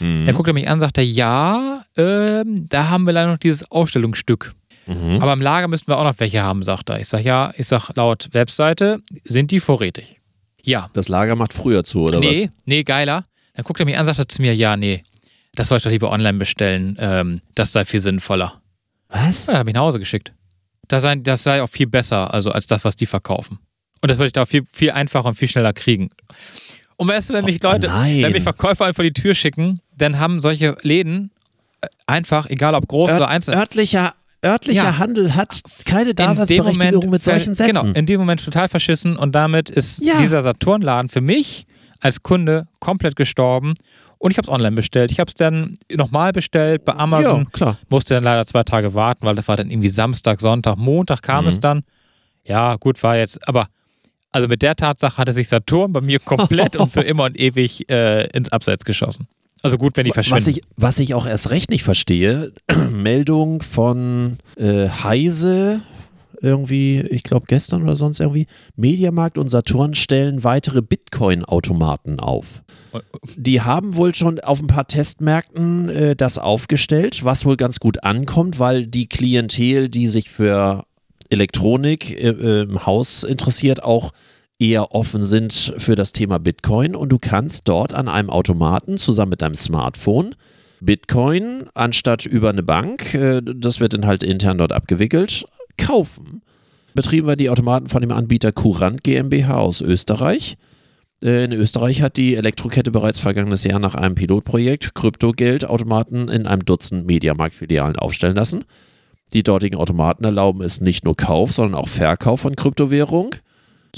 Mhm. Dann guckt er mich an und sagt, ja, äh, da haben wir leider noch dieses Ausstellungsstück. Mhm. Aber im Lager müssten wir auch noch welche haben, sagt er. Ich sage, ja, ich sage, laut Webseite sind die vorrätig. Ja. Das Lager macht früher zu, oder nee, was? Nee, nee, geiler. Dann guckt er mich an und sagt er zu mir, ja, nee, das soll ich doch lieber online bestellen. Ähm, das sei viel sinnvoller. Was? Ja, dann habe ich nach Hause geschickt. Das sei, das sei auch viel besser, also als das, was die verkaufen. Und das würde ich da viel, viel einfacher und viel schneller kriegen. Und weißt du, wenn mich oh, Leute, nein. wenn mich Verkäufer vor die Tür schicken, dann haben solche Läden äh, einfach, egal ob groß Ört, oder einzeln. Örtlicher, örtlicher ja. Handel hat keine Daseinsberechtigung Moment, mit solchen Sätzen. Genau, in dem Moment total verschissen und damit ist ja. dieser Saturnladen für mich als Kunde komplett gestorben. Und ich habe es online bestellt. Ich habe es dann nochmal bestellt bei Amazon. Ja, klar. Musste dann leider zwei Tage warten, weil das war dann irgendwie Samstag, Sonntag, Montag kam mhm. es dann. Ja, gut, war jetzt, aber also mit der Tatsache hatte sich Saturn bei mir komplett und für immer und ewig äh, ins Abseits geschossen. Also gut, wenn die verschwinden. Was ich, was ich auch erst recht nicht verstehe, Meldung von äh, Heise, irgendwie, ich glaube gestern oder sonst irgendwie, Mediamarkt und Saturn stellen weitere Bitcoin-Automaten auf. Die haben wohl schon auf ein paar Testmärkten äh, das aufgestellt, was wohl ganz gut ankommt, weil die Klientel, die sich für Elektronik äh, äh, im Haus interessiert, auch eher offen sind für das Thema Bitcoin und du kannst dort an einem Automaten zusammen mit deinem Smartphone Bitcoin anstatt über eine Bank, äh, das wird dann halt intern dort abgewickelt, kaufen. Betrieben wir die Automaten von dem Anbieter Courant GmbH aus Österreich. Äh, in Österreich hat die Elektrokette bereits vergangenes Jahr nach einem Pilotprojekt Kryptogeldautomaten in einem Dutzend Mediamarktfilialen aufstellen lassen. Die dortigen Automaten erlauben es nicht nur Kauf, sondern auch Verkauf von Kryptowährung.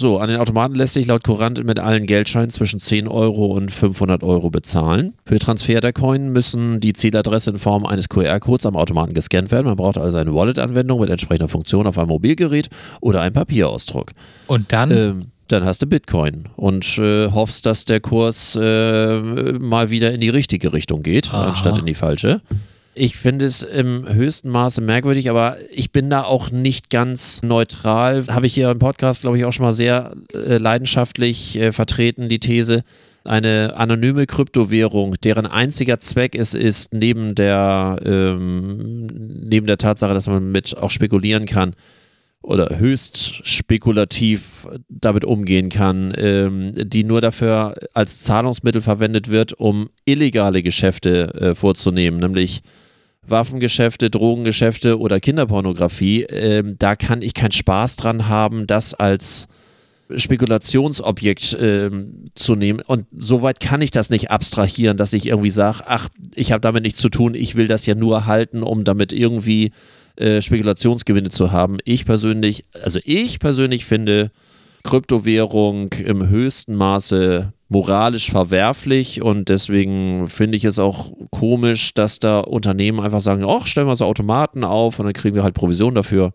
So, an den Automaten lässt sich laut Courant mit allen Geldscheinen zwischen 10 Euro und 500 Euro bezahlen. Für Transfer der Coin müssen die Zieladresse in Form eines QR-Codes am Automaten gescannt werden. Man braucht also eine Wallet-Anwendung mit entsprechender Funktion auf einem Mobilgerät oder einen Papierausdruck. Und dann? Ähm, dann hast du Bitcoin und äh, hoffst, dass der Kurs äh, mal wieder in die richtige Richtung geht, Aha. anstatt in die falsche. Ich finde es im höchsten Maße merkwürdig, aber ich bin da auch nicht ganz neutral. Habe ich hier im Podcast, glaube ich, auch schon mal sehr äh, leidenschaftlich äh, vertreten, die These. Eine anonyme Kryptowährung, deren einziger Zweck es ist, neben der, ähm, neben der Tatsache, dass man mit auch spekulieren kann, oder höchst spekulativ damit umgehen kann, ähm, die nur dafür als Zahlungsmittel verwendet wird, um illegale Geschäfte äh, vorzunehmen, nämlich Waffengeschäfte, Drogengeschäfte oder Kinderpornografie, ähm, da kann ich keinen Spaß dran haben, das als Spekulationsobjekt ähm, zu nehmen. Und soweit kann ich das nicht abstrahieren, dass ich irgendwie sage, ach, ich habe damit nichts zu tun, ich will das ja nur halten, um damit irgendwie äh, Spekulationsgewinne zu haben. Ich persönlich, also ich persönlich finde Kryptowährung im höchsten Maße moralisch verwerflich und deswegen finde ich es auch komisch, dass da Unternehmen einfach sagen, ach, stellen wir so Automaten auf und dann kriegen wir halt Provision dafür.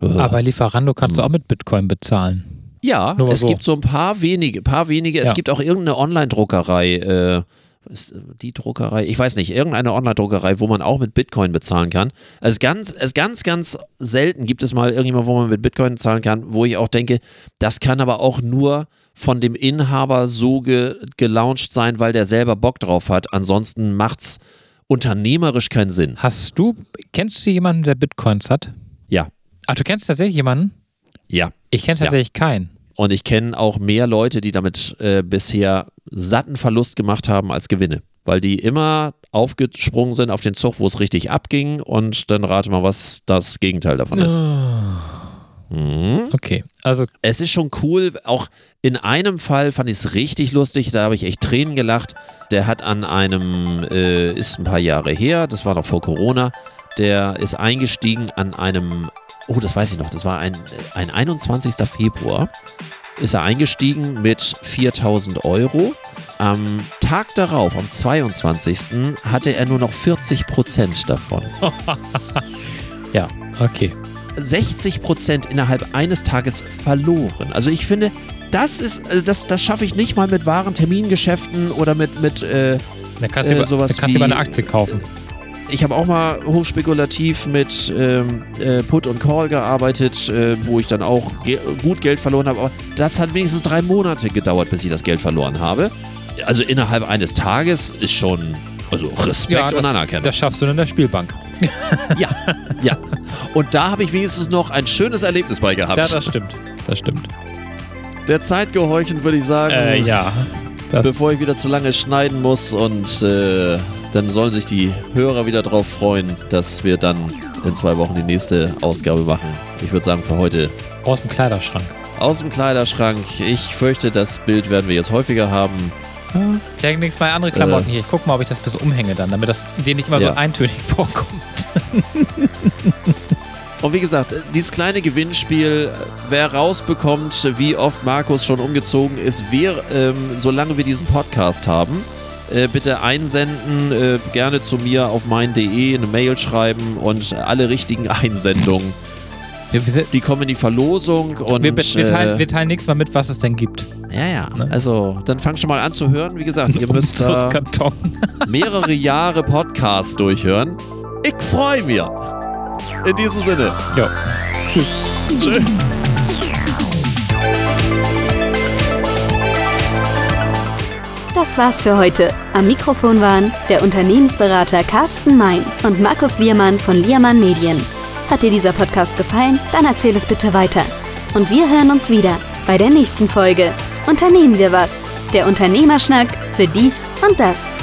Aber Lieferando kannst du auch mit Bitcoin bezahlen. Ja, es so. gibt so ein paar wenige, paar wenige. Ja. Es gibt auch irgendeine Online-Druckerei, äh, die Druckerei, ich weiß nicht, irgendeine Online-Druckerei, wo man auch mit Bitcoin bezahlen kann. Also ganz, es ganz, ganz selten gibt es mal irgendjemand, wo man mit Bitcoin zahlen kann, wo ich auch denke, das kann aber auch nur von dem Inhaber so ge gelauncht sein, weil der selber Bock drauf hat. Ansonsten macht's unternehmerisch keinen Sinn. Hast du, kennst du jemanden, der Bitcoins hat? Ja. Ach, du kennst tatsächlich jemanden? Ja. Ich kenne tatsächlich ja. keinen. Und ich kenne auch mehr Leute, die damit äh, bisher satten Verlust gemacht haben als Gewinne. Weil die immer aufgesprungen sind auf den Zug, wo es richtig abging und dann rate mal, was das Gegenteil davon ist. Oh. Mhm. Okay, also. Es ist schon cool, auch in einem Fall fand ich es richtig lustig, da habe ich echt Tränen gelacht. Der hat an einem, äh, ist ein paar Jahre her, das war noch vor Corona, der ist eingestiegen an einem, oh, das weiß ich noch, das war ein, ein 21. Februar ist er eingestiegen mit 4000 Euro. Am Tag darauf, am 22. hatte er nur noch 40 Prozent davon. ja, okay. 60 Prozent innerhalb eines Tages verloren. Also ich finde, das ist, äh, das, das schaffe ich nicht mal mit wahren Termingeschäften oder mit, mit äh, da kannst du äh, sowas da kannst du eine Aktie kaufen. Ich habe auch mal hochspekulativ mit ähm, äh, Put und Call gearbeitet, äh, wo ich dann auch ge gut Geld verloren habe. Aber das hat wenigstens drei Monate gedauert, bis ich das Geld verloren habe. Also innerhalb eines Tages ist schon also Respekt ja, das, und Anerkennung. Das schaffst du in der Spielbank. ja, ja. Und da habe ich wenigstens noch ein schönes Erlebnis bei gehabt. Ja, das stimmt. Das stimmt. Der Zeit gehorchend würde ich sagen. Äh, ja. bevor ich wieder zu lange schneiden muss und äh, dann sollen sich die Hörer wieder darauf freuen, dass wir dann in zwei Wochen die nächste Ausgabe machen. Ich würde sagen, für heute. Aus dem Kleiderschrank. Aus dem Kleiderschrank. Ich fürchte, das Bild werden wir jetzt häufiger haben. Ich denke nichts bei andere Klamotten äh, hier. Ich gucke mal, ob ich das ein bisschen umhänge dann, damit das dir nicht immer ja. so eintönig vorkommt. Und wie gesagt, dieses kleine Gewinnspiel, wer rausbekommt, wie oft Markus schon umgezogen ist, wir, ähm, solange wir diesen Podcast haben, äh, bitte einsenden, äh, gerne zu mir auf mein.de eine Mail schreiben und alle richtigen Einsendungen. Die kommen in die Verlosung und. Wir, wir, teilen, äh, wir teilen nächstes Mal mit, was es denn gibt. Ja, ja. Ne? Also, dann fang schon mal an zu hören. Wie gesagt, ihr müsst äh, mehrere Jahre Podcasts durchhören. Ich freue mich. In diesem Sinne. Ja. Tschüss. Tschüss. Das war's für heute. Am Mikrofon waren der Unternehmensberater Carsten Mein und Markus Liermann von Liermann Medien. Hat dir dieser Podcast gefallen? Dann erzähl es bitte weiter. Und wir hören uns wieder bei der nächsten Folge. Unternehmen wir was. Der Unternehmerschnack für dies und das.